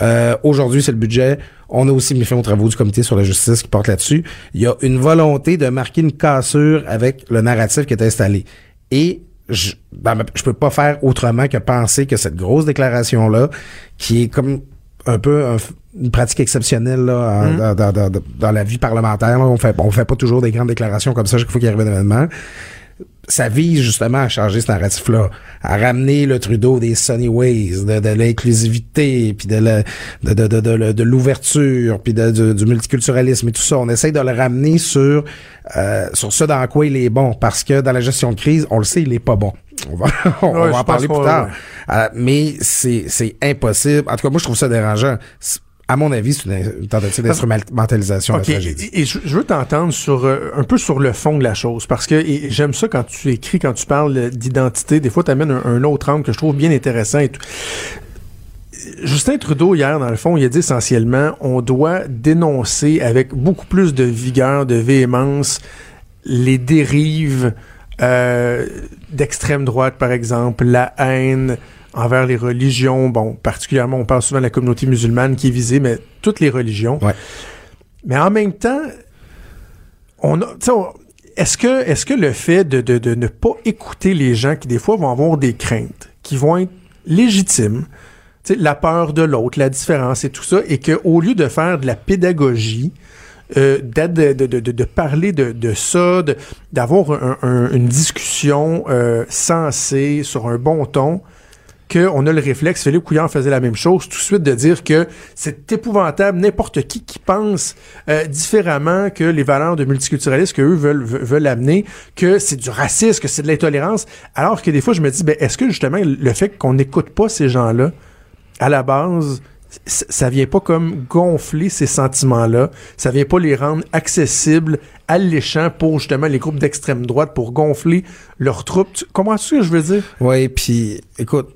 Euh, aujourd'hui, c'est le budget. On a aussi mis fin aux travaux du comité sur la justice qui porte là-dessus. Il y a une volonté de marquer une cassure avec le narratif qui est installé. Et je, ben, je peux pas faire autrement que penser que cette grosse déclaration là, qui est comme un peu une pratique exceptionnelle là, mmh. dans, dans, la vie parlementaire, on fait on fait pas toujours des grandes déclarations comme ça chaque fois qu'il arrive un événement ça vise justement à changer ce narratif-là, à ramener le Trudeau des sunny ways, de, de l'inclusivité, puis de, de, de, de, de l'ouverture, puis de, du multiculturalisme et tout ça. On essaye de le ramener sur euh, sur ce dans quoi il est bon, parce que dans la gestion de crise, on le sait, il est pas bon. On va, [laughs] on va en parler plus tard. Euh, mais c'est impossible. En tout cas, moi, je trouve ça dérangeant à mon avis, c'est une, tentative d'instrumentalisation de la tragédie. Et, je, veux t'entendre sur euh, un peu sur le fond de la chose, parce que j'aime ça quand tu écris, quand tu parles d'identité. Des fois, tu amènes un, autre angle que je trouve bien intéressant. Et Justin Trudeau, hier, dans le fond, il a dit essentiellement on doit dénoncer avec beaucoup plus de vigueur, de véhémence, les dérives euh, d'extrême droite, par exemple, la haine, envers les religions. Bon, particulièrement, on parle souvent de la communauté musulmane qui est visée, mais toutes les religions. Mais en même temps, on a, est-ce que, est-ce que le fait de, de, de, ne pas écouter les gens qui, des fois, vont avoir des craintes, qui vont être légitimes, la peur de l'autre, la différence et tout ça, et qu'au lieu de faire de la pédagogie, euh, de, de, de, parler de, de ça, d'avoir une discussion euh, sensée, sur un bon ton, qu'on a le réflexe, Philippe Couillard faisait la même chose, tout de suite de dire que c'est épouvantable, n'importe qui qui pense euh, différemment que les valeurs de multiculturalisme qu'eux veulent, veulent amener, que c'est du racisme, que c'est de l'intolérance, alors que des fois je me dis, ben, est-ce que justement le fait qu'on n'écoute pas ces gens-là, à la base, ça vient pas comme gonfler ces sentiments-là, ça vient pas les rendre accessibles, alléchants pour justement les groupes d'extrême droite, pour gonfler leurs troupes? Tu, comprends ce que je veux dire? Oui, puis écoute,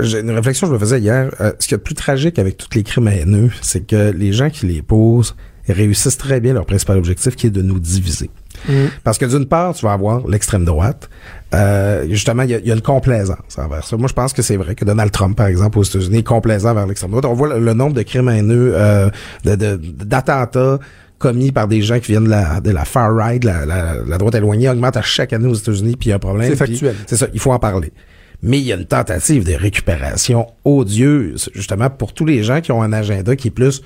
une réflexion que je me faisais hier. Euh, ce qui est le plus tragique avec tous les crimes haineux, c'est que les gens qui les posent réussissent très bien leur principal objectif qui est de nous diviser. Mm. Parce que d'une part, tu vas avoir l'extrême droite. Euh, justement, il y, y, a une complaisance envers ça. Moi, je pense que c'est vrai que Donald Trump, par exemple, aux États-Unis, est complaisant vers l'extrême droite. On voit le, nombre de crimes haineux, euh, d'attentats commis par des gens qui viennent de la, de la far right, la, la, droite éloignée, augmente à chaque année aux États-Unis, puis il y a un problème. C'est factuel. C'est ça, il faut en parler mais il y a une tentative de récupération odieuse, justement, pour tous les gens qui ont un agenda qui est plus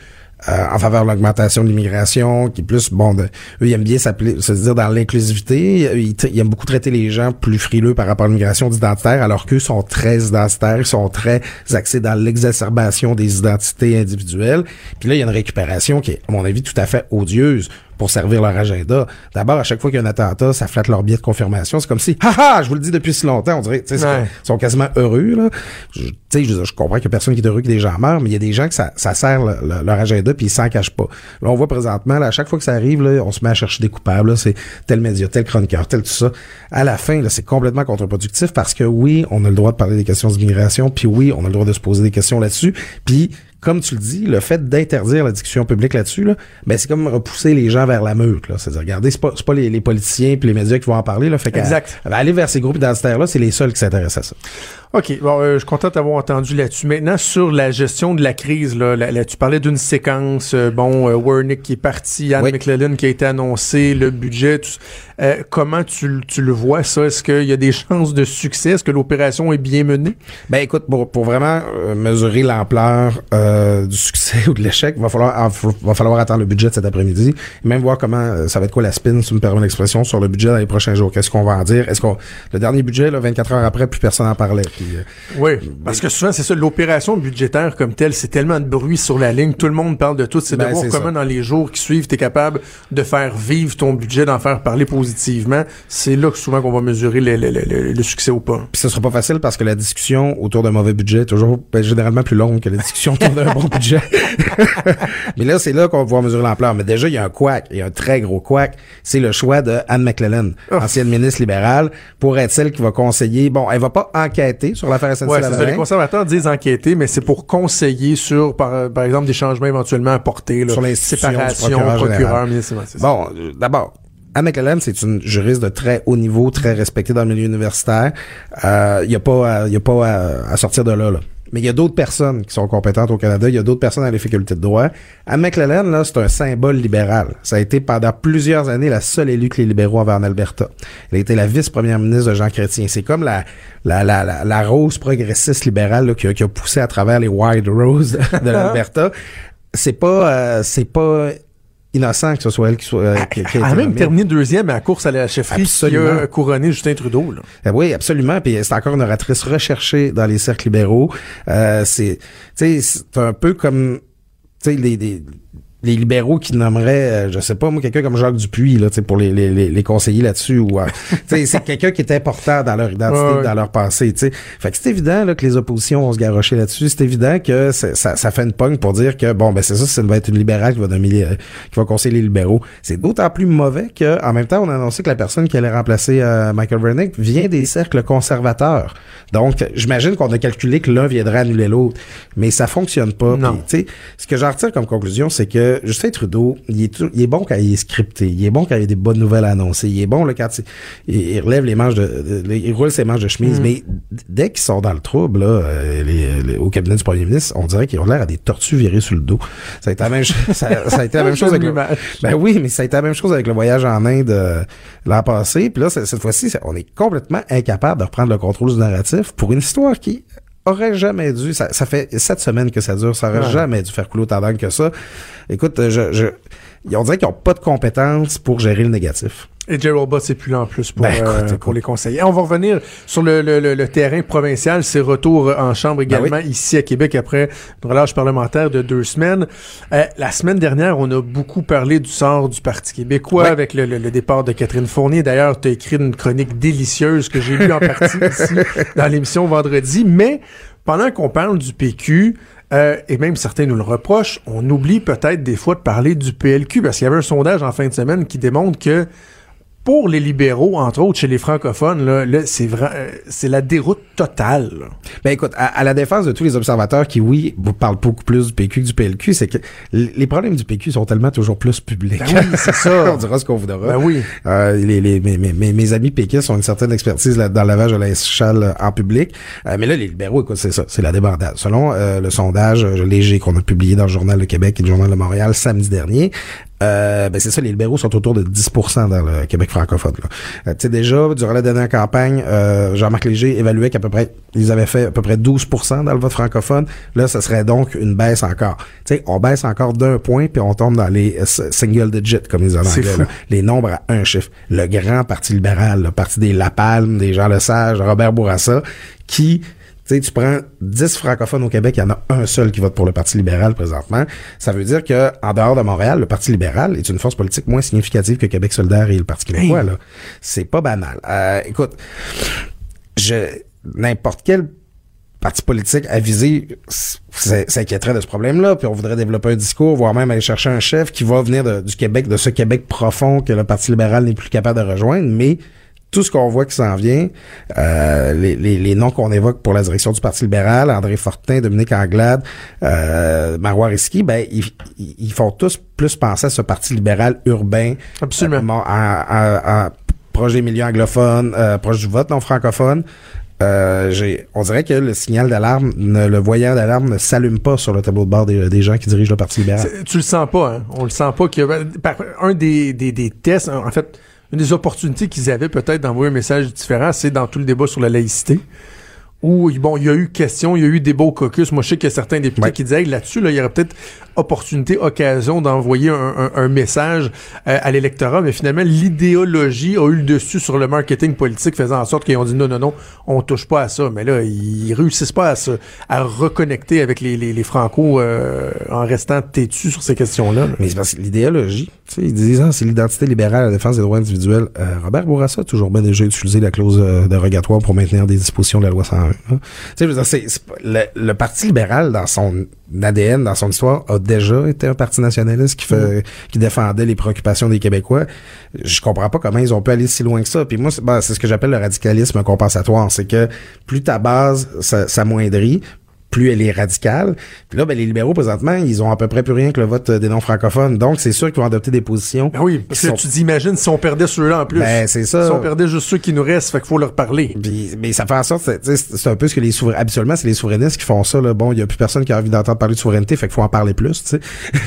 euh, en faveur de l'augmentation de l'immigration, qui est plus, bon, de, eux, ils aiment bien se dire dans l'inclusivité. Ils, ils, aiment beaucoup traiter les gens plus frileux par rapport à l'immigration identitaire, alors qu'eux sont très identitaires, ils sont très axés dans l'exacerbation des identités individuelles. Puis là, il y a une récupération qui est, à mon avis, tout à fait odieuse pour servir leur agenda. D'abord, à chaque fois qu'il y a un attentat, ça flatte leur biais de confirmation. C'est comme si, haha, je vous le dis depuis si longtemps, on dirait, tu sais, ils sont quasiment heureux, là. Tu sais, je, je, comprends qu'il y a personne qui est heureux que des gens meurent, mais il y a des gens que ça, ça sert leur agenda puis ils s'en cachent pas. Là, on voit présentement, là, à chaque fois que ça arrive, là, on se met à chercher des coupables, c'est tel média, tel chroniqueur, tel tout ça. À la fin, là, c'est complètement contre-productif parce que oui, on a le droit de parler des questions d'immigration, puis oui, on a le droit de se poser des questions là-dessus, puis comme tu le dis, le fait d'interdire la discussion publique là-dessus, là, ben c'est comme repousser les gens vers la meute. Là. C'est-à-dire, regardez, c'est pas, pas les, politiciens puis les médias qui vont en parler. Là, fait exact. aller vers ces groupes identitaires-là, c'est les seuls qui s'intéressent à ça. OK. Bon, euh, je suis content d'avoir entendu là-dessus. Maintenant, sur la gestion de la crise, là, là, tu parlais d'une séquence, euh, bon, euh, Wernick qui est parti, Anne McLellan qui a été annoncé, le budget. Euh, comment tu, tu, le vois, ça? Est-ce qu'il y a des chances de succès? Est-ce que l'opération est bien menée? Ben écoute, pour, pour vraiment mesurer l'ampleur du succès [laughs] ou de l'échec, va falloir va falloir attendre le budget de cet après-midi, même voir comment ça va être quoi la spin, si tu me permets l'expression, sur le budget dans les prochains jours. Qu'est-ce qu'on va en dire? Est-ce qu'on le dernier budget, là, 24 heures après, plus personne n'en parlait. Euh, oui, parce que souvent, c'est ça, l'opération budgétaire comme telle, c'est tellement de bruit sur la ligne, tout le monde parle de tout, c'est de ben, voir comment dans les jours qui suivent, tu es capable de faire vivre ton budget, d'en faire parler positivement. C'est là que souvent qu'on va mesurer le, succès ou pas. Puis ce sera pas facile parce que la discussion autour d'un mauvais budget est toujours ben, généralement plus longue que la discussion autour d'un bon budget. [laughs] Mais là, c'est là qu'on va pouvoir mesurer l'ampleur. Mais déjà, il y a un couac, il y a un très gros couac, c'est le choix de Anne McClellan, oh. ancienne ministre libérale, pour être celle qui va conseiller. Bon, elle va pas enquêter sur l'affaire SNC ouais, ça, Les conservateurs disent enquêter, mais c'est pour conseiller sur, par, par, exemple, des changements éventuellement apportés. Là, sur les séparation, procureur, procureur Bon, euh, d'abord, Anne McClellan, c'est une juriste de très haut niveau, très respectée dans le milieu universitaire. Il euh, n'y a pas, y a pas à, sortir de là. là. Mais il y a d'autres personnes qui sont compétentes au Canada. Il y a d'autres personnes à les facultés de droit. Anne McClellan, là, c'est un symbole libéral. Ça a été pendant plusieurs années la seule élue que les libéraux avaient en Alberta. Elle a été la vice-première ministre de Jean Chrétien. C'est comme la, la, la, la, rose progressiste libérale qui, a, qui, a, poussé à travers les Wild Roses [laughs] de [laughs] l'Alberta. c'est pas, euh, c'est pas innocent que ce soit elle qui soit. Euh, qui, a même terminé deuxième à la course à la chefferie qui a couronné Justin Trudeau. Là. Eh oui, absolument. Puis c'est encore une oratrice recherchée dans les cercles libéraux. Euh, c'est, c'est un peu comme, tu sais, les, les libéraux qui nommeraient, euh, je sais pas, moi, quelqu'un comme Jacques Dupuis, là, pour les, les, les, les conseiller là-dessus, ou, euh, [laughs] c'est quelqu'un qui est important dans leur identité, Ouais, ouais. dans leur passé, tu sais. Fait que c'est évident, là, que les oppositions vont se garrocher là-dessus. C'est évident que ça, ça fait une pogne pour dire que, bon, ben, c'est ça, ça va être une libérale qui va nommer, euh, qui va conseiller les libéraux. C'est d'autant plus mauvais que, en même temps, on a annoncé que la personne qui allait remplacer euh, Michael Vernick vient des cercles conservateurs. Donc, j'imagine qu'on a calculé que l'un viendrait annuler l'autre. Mais ça fonctionne pas. Non. Puis, tu sais, ce que j'en retire comme conclusion, c'est que Justin Trudeau, il est, tou- il est bon quand il est scripté. Il est bon quand il y a des bonnes nouvelles à annoncer. Il est bon là, quand il, relève les manches de, de- il roule ses manches de chemise. Mm. Mais dès qu'ils sont dans le trouble, là, euh, les- les- au cabinet du premier ministre, on dirait qu'ils ont l'air à des tortues virées sur le dos. Ça a été la même, ch- ça, ça a été la même [laughs] chose avec le, ben oui, mais ça a été la même chose avec le voyage en Inde euh, l'an passé. Puis là, cette fois-ci, on est complètement incapable de reprendre le contrôle du narratif pour une histoire qui aurait jamais dû. Ça, ça fait sept semaines que ça dure. Ça aurait Ouais. jamais dû faire couler autant d'angles que ça. Écoute, je, je, on dirait qu'ils ont pas de compétences pour gérer le négatif. Et Gerald Bott, c'est plus là en plus pour, Ben, écoute, euh, écoute. pour les conseillers. On va revenir sur le, le- le- le terrain provincial, ses retours en chambre Ben également ici à Québec après une relâche parlementaire de deux semaines. Euh, la semaine dernière, on a beaucoup parlé du sort du Parti québécois avec le, le- le départ de Catherine Fournier. D'ailleurs, tu as écrit une chronique délicieuse que j'ai lue en partie [laughs] ici dans l'émission vendredi. Mais pendant qu'on parle du PQ, euh, et même certains nous le reprochent, on oublie peut-être des fois de parler du PLQ parce qu'il y avait un sondage en fin de semaine qui démontre que pour les libéraux, entre autres chez les francophones, là, là, c'est vrai, euh, c'est la déroute totale. là. Ben écoute, à, à la défense de tous les observateurs qui, oui, vous parlent beaucoup plus du PQ que du PLQ, c'est que les problèmes du PQ sont tellement toujours plus publics. Ben oui, [laughs] c'est ça. on dira ce qu'on voudra. Ben oui. Euh, les, les, mes, mes, amis péquistes ont une certaine expertise là, dans le lavage de l'échelle euh, en public. Euh, mais là, les libéraux, écoute, c'est ça, c'est la débandade. Selon euh, le sondage euh, léger qu'on a publié dans le Journal de Québec et le Journal de Montréal samedi dernier, euh, ben c'est ça, les libéraux sont autour de 10 dans le Québec francophone. là. Euh, tu sais, déjà, durant la dernière campagne, euh, Jean-Marc Léger évaluait qu'à peu près, ils avaient fait à peu près 12 dans le vote francophone. Là, ce serait donc une baisse encore. Tu sais, on baisse encore d'un point, puis on tombe dans les euh, single digits, comme ils en anglais. là. Les nombres à un chiffre. Le grand Parti libéral, le Parti des La Palme, des Jean Lesage, Robert Bourassa, qui... Tu sais, tu prends 10 francophones au Québec, il y en a un seul qui vote pour le Parti libéral présentement. Ça veut dire que en dehors de Montréal, le Parti libéral est une force politique moins significative que Québec solidaire et le Parti québécois. Hey. Là, c'est pas banal. Euh, écoute, je n'importe quel parti politique avisé s'inquiéterait de ce problème-là, puis on voudrait développer un discours, voire même aller chercher un chef qui va venir de- du Québec, de ce Québec profond que le Parti libéral n'est plus capable de rejoindre, mais tout ce qu'on voit qui s'en vient, euh, les, les, les noms qu'on évoque pour la direction du Parti libéral, André Fortin, Dominique Anglade, euh, Marois Risky, ben ils, ils font tous plus penser à ce Parti libéral urbain, Absolument. euh, à- à- à- proche des milieux anglophones, euh, proche du vote non francophone. Euh, j'ai, on dirait que le signal d'alarme, ne- le voyant d'alarme ne s'allume pas sur le tableau de bord des, des gens qui dirigent le Parti libéral. C'est- Tu le sens pas, hein? On le sent pas qu'il y a par- un des, des, des tests, en fait, une des opportunités qu'ils avaient peut-être d'envoyer un message différent, c'est dans tout le débat sur la laïcité. Où, bon, il y a eu question, il y a eu débat au caucus. Moi, je sais qu'il y a certains députés Ouais. qui disaient, Hey, là-dessus, là, il y aurait peut-être opportunité, occasion d'envoyer un, un- un message euh, à l'électorat, mais finalement, l'idéologie a eu le dessus sur le marketing politique, faisant en sorte qu'ils ont dit non, non, non, on touche pas à ça. Mais là, ils réussissent pas à se, à reconnecter avec les, les, les Franco euh, en restant têtus sur ces questions-là. là. Mais c'est parce que l'idéologie, tu sais, ils disent, ah, c'est l'identité libérale, la défense des droits individuels. Euh, Robert Bourassa a toujours bien déjà utilisé la clause euh, dérogatoire pour maintenir des dispositions de la loi 101. Hein. Je veux dire, le, le Parti libéral, dans son ADN, dans son histoire, a déjà été un parti nationaliste qui fait, qui défendait les préoccupations des Québécois. Je comprends pas comment ils ont pu aller si loin que ça. Puis moi, c'est, ben, c'est ce que j'appelle le radicalisme compensatoire. C'est que plus ta base s'amoindrit, plus elle est radicale. Puis là, ben, les libéraux, présentement, ils ont à peu près plus rien que le vote euh, des non-francophones. Donc, c'est sûr qu'ils vont adopter des positions. Ben oui, parce que sont- tu t'imagines si on perdait ceux-là en plus. Ben, c'est ça. Si on perdait juste ceux qui nous restent, fait qu'il faut leur parler. Puis, mais ça fait en sorte, c'est un peu ce que les souverainistes, habituellement, c'est les souverainistes qui font ça, là. Bon, il y a plus personne qui a envie d'entendre parler de souveraineté, fait qu'il faut en parler plus, tu sais.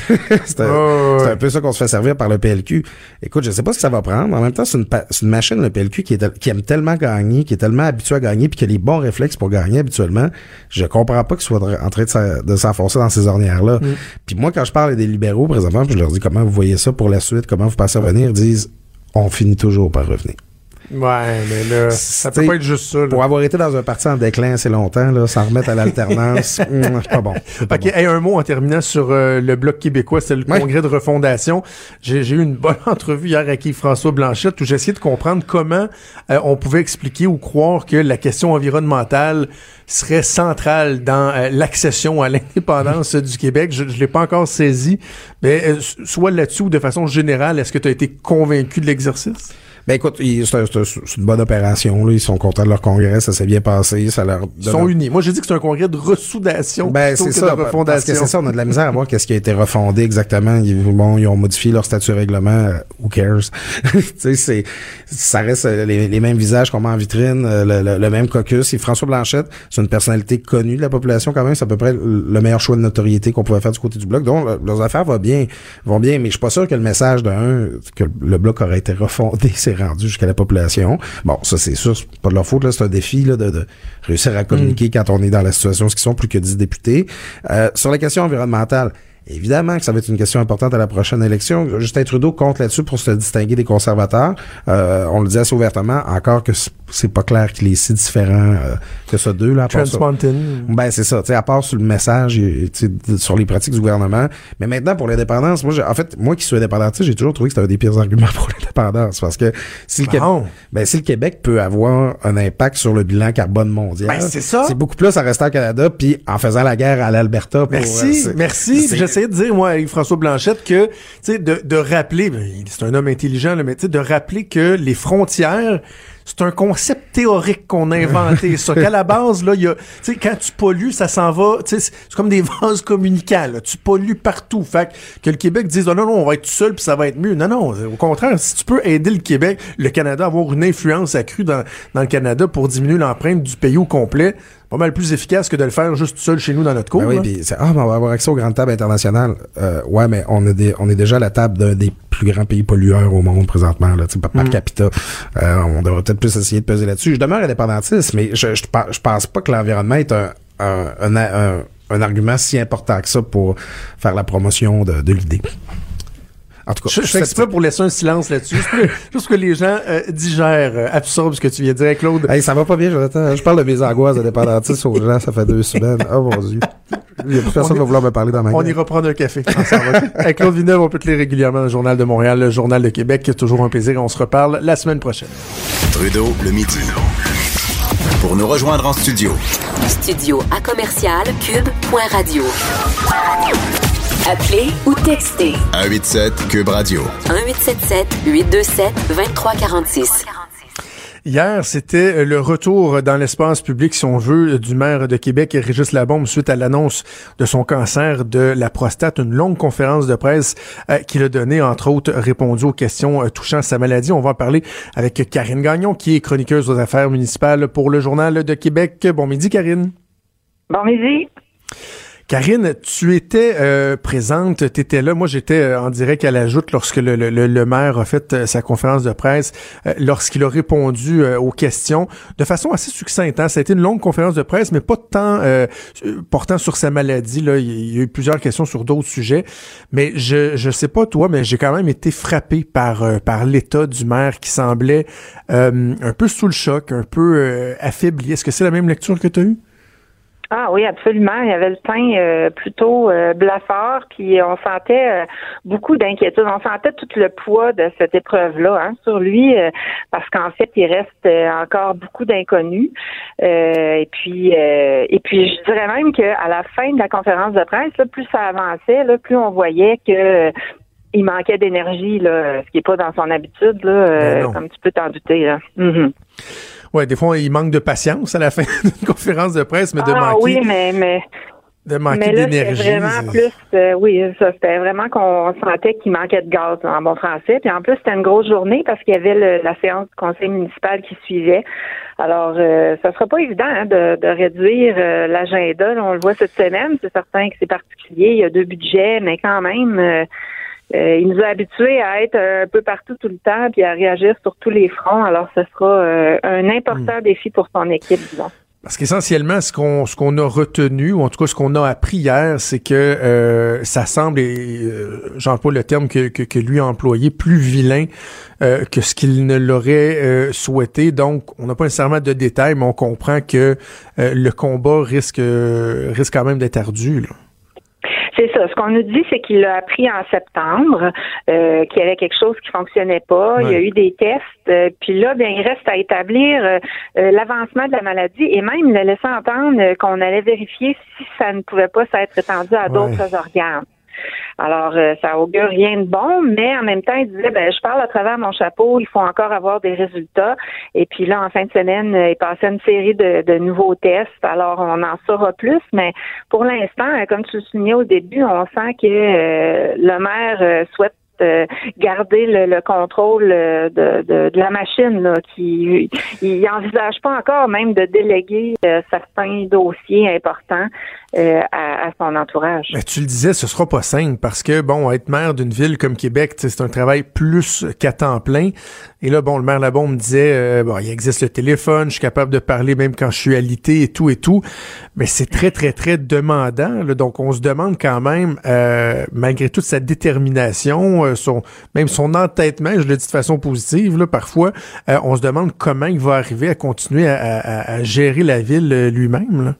[laughs] c'est un, ouais, peu ça qu'on se fait servir par le PLQ. Écoute, je sais pas ce que ça va prendre. En même temps, c'est une, une machine, le PLQ, qui, est, tel- qui aime tellement gagner, qui est tellement habitué à gagner, puis qui a les bons réflexes pour gagner habituellement. Je comprends pas qu'il soit en train de s'en- de s'enfoncer dans ces ornières-là. Mm. Puis moi, quand je parle des libéraux, présentement, puis je leur dis comment vous voyez ça pour la suite, comment vous pensez revenir, ils disent, on finit toujours par revenir. Ouais, mais là, ça peut pas être juste ça. là. Pour avoir été dans un parti en déclin assez longtemps, là, s'en remettre à l'alternance, hum, [laughs] c'est pas bon. Pas OK, bon. hey, un mot en terminant sur euh, le Bloc québécois, c'est le Ouais. congrès de refondation. J'ai eu une bonne [laughs] entrevue hier avec Yves-François Blanchette où j'ai essayé de comprendre comment euh, on pouvait expliquer ou croire que la question environnementale serait centrale dans euh, l'accession à l'indépendance [laughs] du Québec. Je ne l'ai pas encore saisi, mais soit là-dessus ou de façon générale, est-ce que tu as été convaincu de l'exercice? Ben écoute, c'est un- c'est un- c'est une bonne opération. Là. Ils sont contents de leur congrès, ça s'est bien passé. Ça leur Ils sont un- unis. Moi, j'ai dit que c'est un congrès de ressoudation Ben, plutôt c'est que ça. de Parce refondation. que c'est ça, on a de la misère à voir qu'est-ce qui a été refondé exactement. Ils, bon, ils ont modifié leur statut règlement. euh, who cares? [laughs] tu sais, c'est, ça reste euh, les, les mêmes visages qu'on met en vitrine, euh, le, le- le même caucus. Et François Blanchette, c'est une personnalité connue de la population quand même. C'est à peu près le meilleur choix de notoriété qu'on pouvait faire du côté du bloc. Donc, le- leurs affaires vont bien, vont bien. Mais je suis pas sûr que le message d'un, que le bloc aurait été refondé, [laughs] s'est rendu jusqu'à la population. Bon, ça, c'est sûr, c'est pas de leur faute, là. C'est un défi, là, de, de réussir à communiquer quand on est dans la situation, ce qui sont plus que 10 députés. Euh, sur la question environnementale, Évidemment que ça va être une question importante à la prochaine élection. Justin Trudeau compte là-dessus pour se distinguer des conservateurs. Euh, on le dit assez ouvertement, encore que c'est pas clair qu'il est si différent euh, que ça deux là. Trans. Mountain. Ben c'est ça, tu sais à part sur le message sur les pratiques du gouvernement, mais maintenant pour l'indépendance, moi en fait moi qui suis indépendantiste, j'ai toujours trouvé que c'était un des pires arguments [laughs] pour l'indépendance parce que si le, Québec, Bon? ben, si le Québec peut avoir un impact sur le bilan carbone mondial, Ben, c'est ça. C'est beaucoup plus en restant au Canada puis en faisant la guerre à l'Alberta Merci, euh, merci. [laughs] J'essayais de dire, moi, avec François Blanchette, que, tu sais, de, de rappeler, ben, c'est un homme intelligent, là, mais tu sais, de rappeler que les frontières, c'est un concept théorique qu'on a inventé. ça, qu'à la base, là, y a, quand tu pollues, ça s'en va, c'est comme des [laughs] vases communicants, là. Tu pollues partout. Fait que, le Québec dise, non, non, on va être seul puis ça va être mieux. Non, non. Au contraire, si tu peux aider le Québec, le Canada, à avoir une influence accrue dans, dans le Canada pour diminuer l'empreinte du pays au complet, pas mal plus efficace que de le faire juste seul chez nous dans notre cour. Ben oui, puis c'est ah, mais on va avoir accès aux grandes tables internationales. Euh, ouais, mais on a des, on est déjà à la table d'un des plus grands pays pollueurs au monde présentement, là, par, par capita. Euh, on devrait peut-être plus essayer de peser là-dessus. Je demeure indépendantiste, mais je, je, je pense pas que l'environnement est un, un, un, un- un argument si important que ça pour faire la promotion de, de l'idée. En tout cas, Je, je fais exprès pour laisser un silence là-dessus, juste, [laughs] que les gens euh, digèrent, euh, absorbent ce que tu viens de dire, Claude. Hey, ça va pas bien, Jonathan. Je parle de mes angoisses d'indépendantistes aux gens, ça fait deux semaines. Oh mon dieu. Il y a plus personne qui va vouloir me parler dans ma On gueule. ira prendre un café. Avec [laughs] Claude Villeneuve, on peut te lire régulièrement dans le Journal de Montréal, le Journal de Québec. Toujours un plaisir. On se reparle la semaine prochaine. Trudeau le midi. Pour nous rejoindre en studio, Studio à commercial cube.radio. Appelez ou textez 187 Cube Radio. 1877 827 2346. Hier, c'était le retour dans l'espace public, si on veut, du maire de Québec, Régis Labombe, suite à l'annonce de son cancer de la prostate. Une longue conférence de presse euh, qu'il a donnée, entre autres, répondu aux questions euh, touchant sa maladie. On va en parler avec Karine Gagnon, qui est chroniqueuse aux affaires municipales pour le Journal de Québec. Bon midi, Karine. Bon midi. Karine, tu étais euh, présente, tu étais là. Moi, j'étais euh, en direct à la joute lorsque le, le, le- maire a fait euh, sa conférence de presse, euh, lorsqu'il a répondu aux questions de façon assez succincte. hein. Ça a été une longue conférence de presse, mais pas tant portant sur sa maladie. Là. Il y a eu plusieurs questions sur d'autres sujets. Mais je je sais pas toi, mais j'ai quand même été frappé par, par l'état du maire qui semblait un peu sous le choc, un peu affaibli. Est-ce que c'est la même lecture que tu as eue? Ah oui, absolument. Il y avait le teint euh, plutôt euh, blafard, puis on sentait euh, beaucoup d'inquiétude. On sentait tout le poids de cette épreuve-là hein, sur lui, euh, parce qu'en fait, il reste euh, encore beaucoup d'inconnus. Euh, et puis, euh, et puis, je dirais même qu'à la fin de la conférence de presse, là, plus ça avançait, là, plus on voyait que il manquait d'énergie, là, ce qui n'est pas dans son habitude, là, euh, Ben comme tu peux t'en douter. Là. Mhm. Ouais, des fois, il manque de patience à la fin [laughs] d'une conférence de presse, mais de ah manquer, oui, mais mais de manquer d'énergie. vraiment plus, euh, oui, ça, c'était vraiment qu'on sentait qu'il manquait de gaz en bon français. Puis en plus, c'était une grosse journée parce qu'il y avait le- la séance du conseil municipal qui suivait. Alors, euh, ça sera pas évident hein, de, de réduire euh, l'agenda. On le voit cette semaine. C'est certain que c'est particulier. Il y a deux budgets, mais quand même, euh, il nous a habitués à être un peu partout tout le temps puis à réagir sur tous les fronts. Alors, ce sera euh, un important défi pour son équipe, disons. Parce qu'essentiellement, ce qu'on ce qu'on a retenu, ou en tout cas ce qu'on a appris hier, c'est que euh, ça semble, et euh, j'emploie le terme que, que, que, lui a employé, plus vilain euh, que ce qu'il ne l'aurait souhaité. Donc, on n'a pas nécessairement de détails, mais on comprend que le combat risque risque quand même d'être ardu. Là. C'est ça. Ce qu'on nous dit, c'est qu'il l'a appris en septembre, euh, qu'il y avait quelque chose qui fonctionnait pas. Il y a eu des tests. Euh, puis là, bien, il reste à établir euh, l'avancement de la maladie et même le laisser entendre qu'on allait vérifier si ça ne pouvait pas s'être étendu à d'autres organes. Alors, euh, ça augure rien de bon, mais en même temps, il disait, ben, je parle à travers mon chapeau, il faut encore avoir des résultats. Et puis là, en fin de semaine, euh, il passait une série de, de nouveaux tests. Alors, on en saura plus, mais pour l'instant, euh, comme tu le soulignais au début, on sent que le maire souhaite garder le, contrôle de, de, de, la machine là, qui il n'envisage pas encore même de déléguer certains dossiers importants euh, à, son entourage. Tu le disais, ce sera pas simple parce que, bon, être maire d'une ville comme Québec, c'est un travail plus qu'à temps plein. Et là, bon, le maire Labon me disait, euh, bon, il existe le téléphone, je suis capable de parler même quand je suis alité et tout et tout. Mais c'est très, très, très demandant. Donc, on se demande quand même, euh, malgré toute sa détermination, son, même son entêtement, je le dis de façon positive, là, parfois, on se demande comment il va arriver à continuer à, à, à gérer la ville lui-même. Là.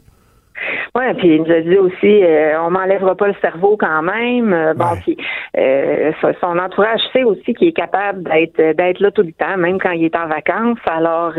Oui, puis il nous a dit aussi, euh, on m'enlèvera pas le cerveau quand même. Euh, bon, puis euh, son entourage sait aussi qu'il est capable d'être d'être là tout le temps, même quand il est en vacances. Alors,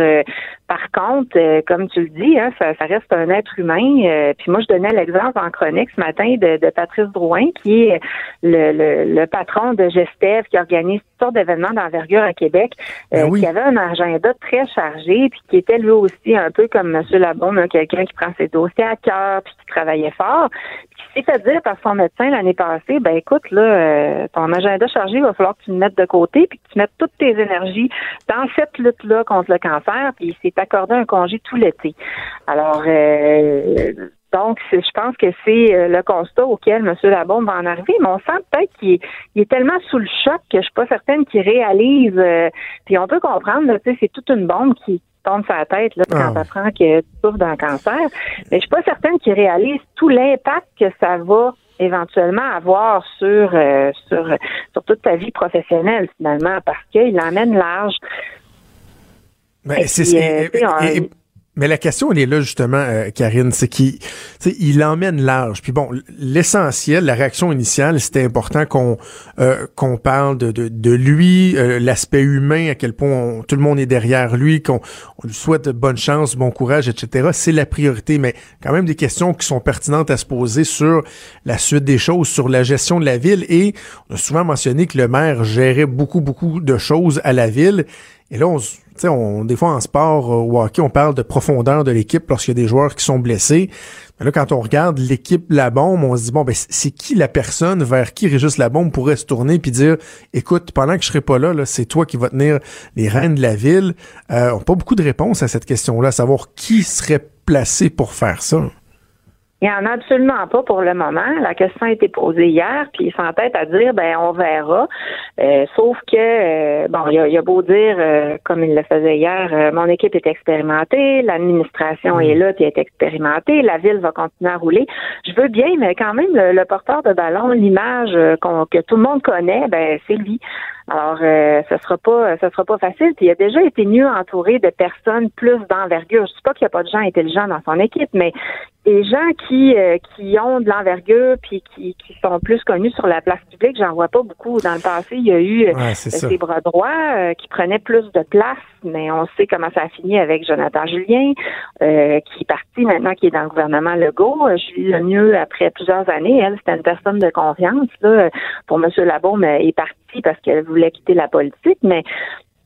par contre, euh, comme tu le dis, hein, ça, reste un être humain. Euh, puis moi, je donnais l'exemple en chronique ce matin de, Patrice Drouin, qui est le, patron de Gestev, qui organise sortes d'événements d'envergure à Québec, euh, ben qui avait un agenda très chargé, puis qui était lui aussi un peu comme M. Labonne, quelqu'un qui prend ses dossiers à cœur, puis qui travaillait fort. Puis qui s'est fait dire par son médecin l'année passée, ben écoute, là, ton agenda chargé, il va falloir que tu le mettes de côté, puis que tu mettes toutes tes énergies dans cette lutte-là contre le cancer. Puis c'est accorder un congé tout l'été. Alors, euh, donc, je pense que c'est euh, le constat auquel M. Labombe va en arriver, mais on sent peut-être qu'il est, tellement sous le choc que je suis pas certaine qu'il réalise. Euh, puis on peut comprendre, tu sais, c'est toute une bombe qui tombe sur la tête là, quand on ah. apprend que tu souffres d'un cancer. Mais je suis pas certaine qu'il réalise tout l'impact que ça va éventuellement avoir sur, sur, sur toute ta vie professionnelle, finalement, parce qu'il emmène large. Ben, c'est mais la question, elle est là, justement, euh, Karine, c'est qu'il il emmène large. Puis bon, l'essentiel, la réaction initiale, c'était important qu'on euh, qu'on parle de, de, de lui, euh, l'aspect humain, à quel point tout le monde est derrière lui, qu'on lui souhaite bonne chance, bon courage, etc. C'est la priorité, mais quand même des questions qui sont pertinentes à se poser sur la suite des choses, sur la gestion de la ville. Et on a souvent mentionné que le maire gérait beaucoup, beaucoup de choses à la ville. Et là, on on, des fois en sport euh, ou hockey, on parle de profondeur de l'équipe lorsqu'il y a des joueurs qui sont blessés. Mais là, quand on regarde l'équipe La Bombe, on se dit, bon, ben, c'est qui la personne vers qui Régis La Bombe pourrait se tourner puis dire, écoute, pendant que je serai pas là, là c'est toi qui vas tenir les rênes de la ville? Euh, on n'a pas beaucoup de réponses à cette question-là, savoir qui serait placé pour faire ça. Il n'y en a absolument pas pour le moment. La question a été posée hier, puis il s'entête à dire ben on verra. Euh, sauf que euh, bon, il a, a, beau dire, euh, comme il le faisait hier, mon équipe est expérimentée, l'administration est mm. là, puis est expérimentée, la ville va continuer à rouler. Je veux bien, mais quand même, le, porteur de ballon, l'image que tout le monde connaît, ben c'est lui. Alors, euh, ce sera pas, ce sera pas facile. Puis il a déjà été mieux entouré de personnes plus d'envergure. Je ne dis pas qu'il n'y a pas de gens intelligents dans son équipe, mais des gens qui euh, qui ont de l'envergure puis qui, qui sont plus connus sur la place publique, j'en vois pas beaucoup. Dans le passé, il y a eu euh, des bras droits euh, qui prenaient plus de place, mais on sait comment ça a fini avec Jonathan Julien, qui est parti maintenant, qui est dans le gouvernement Legault. Julie mieux après plusieurs années, elle, c'était une personne de confiance. Là, pour M. Labaume, est parti parce qu'elle voulait quitter la politique, mais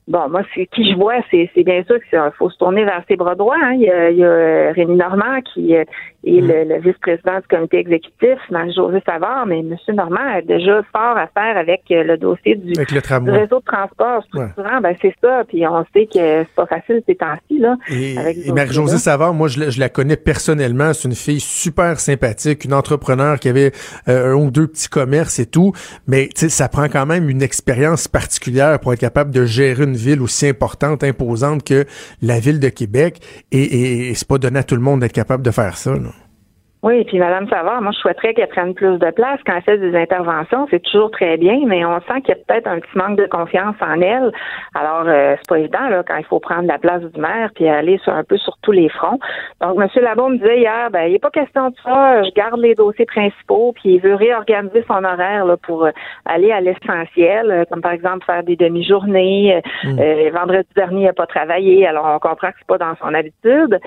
Bon, moi, qui je vois, c'est bien sûr qu'il faut se tourner vers ses bras droits. Hein. Il, y a, il y a Rémi Normand qui euh, et le, le vice-président du comité exécutif, Marie-Josée Savard, mais M. Normand a déjà fort à faire avec euh, le dossier du, réseau de transport structurant. Ben, c'est ça, puis on sait que c'est pas facile ces temps-ci. Là, et, Marie-Josée Savard, moi, je, je, la connais personnellement. C'est une fille super sympathique, une entrepreneur qui avait euh, un ou deux petits commerces et tout, mais ça prend quand même une expérience particulière pour être capable de gérer une une ville aussi importante, imposante que la ville de Québec. Et, et, c'est pas donné à tout le monde d'être capable de faire ça. Là. Oui, et puis Madame Savard, moi je souhaiterais qu'elle prenne plus de place quand elle fait des interventions. C'est toujours très bien, mais on sent qu'il y a peut-être un petit manque de confiance en elle. Alors euh, c'est pas évident là quand il faut prendre la place du maire puis aller sur un peu sur tous les fronts. Donc Monsieur Labon me disait hier, ben il n'est pas question de ça. Je garde les dossiers principaux puis il veut réorganiser son horaire là, pour euh, aller à l'essentiel, euh, comme par exemple faire des demi-journées. Mm. vendredi dernier, il n'a pas travaillé, alors on comprend que c'est pas dans son habitude.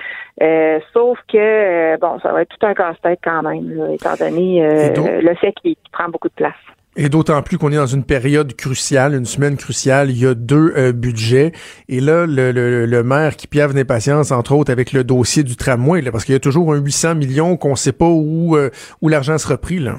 sauf que bon, ça va être tout un casse-tête quand même, étant donné euh, le fait qu'il prend beaucoup de place. Et d'autant plus qu'on est dans une période cruciale, une semaine cruciale. Il y a deux euh, budgets. Et là, le, le, maire qui piave d'impatience, entre autres, avec le dossier du tramway, parce qu'il y a toujours un 800 millions qu'on ne sait pas où, euh, où l'argent sera pris. Là.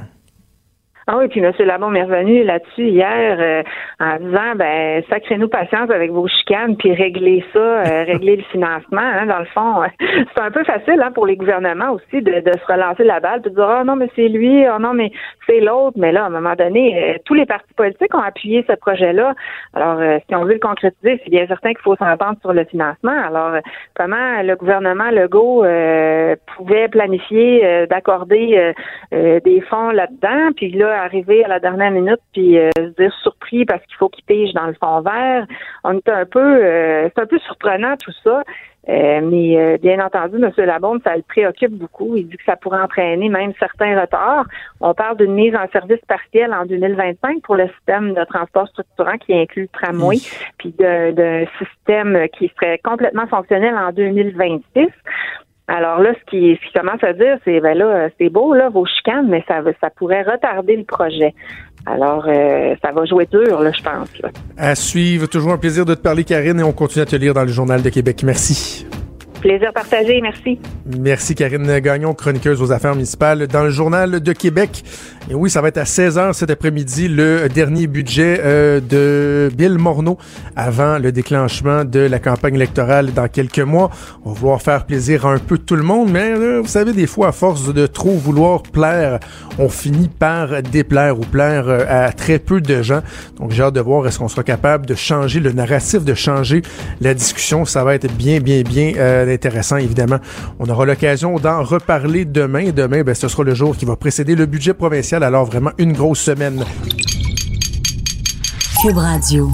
Ah oui, puis M. Labon est revenu là-dessus hier euh, en disant ben sacrez-nous patience avec vos chicanes puis réglez ça, euh, [laughs] réglez le financement. Hein, dans le fond, [laughs] c'est un peu facile hein, pour les gouvernements aussi de, de se relancer la balle, de dire oh non mais c'est lui, oh non mais c'est l'autre. Mais là, à un moment donné, euh, tous les partis politiques ont appuyé ce projet-là. Alors, si on veut le concrétiser, c'est bien certain qu'il faut s'entendre sur le financement. Alors, comment le gouvernement Legault pouvait planifier d'accorder des fonds là-dedans, puis là arriver à la dernière minute puis euh, se dire surpris parce qu'il faut qu'il pige dans le fond vert. On est un peu, euh, c'est un peu surprenant tout ça. Euh, mais bien entendu, M. Labonde, ça le préoccupe beaucoup. Il dit que ça pourrait entraîner même certains retards. On parle d'une mise en service partielle en 2025 pour le système de transport structurant qui inclut le tramway, puis d'un système qui serait complètement fonctionnel en 2026. Alors là, ce qui, ce qui commence à dire, c'est ben là, c'est beau là vos chicanes, mais ça ça pourrait retarder le projet. Alors, euh, ça va jouer dur, là, je pense. À suivre. Toujours un plaisir de te parler, Karine, et on continue à te lire dans le Journal de Québec. Merci. Plaisir partagé, merci. Merci Karine Gagnon, chroniqueuse aux affaires municipales dans le Journal de Québec. Et oui, ça va être à 16h cet après-midi le dernier budget euh, de Bill Morneau avant le déclenchement de la campagne électorale dans quelques mois. On va vouloir faire plaisir à un peu tout le monde, mais euh, vous savez, des fois, à force de trop vouloir plaire, on finit par déplaire ou plaire euh, à très peu de gens. Donc j'ai hâte de voir est-ce qu'on sera capable de changer le narratif, de changer la discussion. Ça va être bien, bien, bien évidemment. On aura l'occasion d'en reparler demain. Demain, ben, ce sera le jour qui va précéder le budget provincial. Alors, vraiment, une grosse semaine. Cube Radio.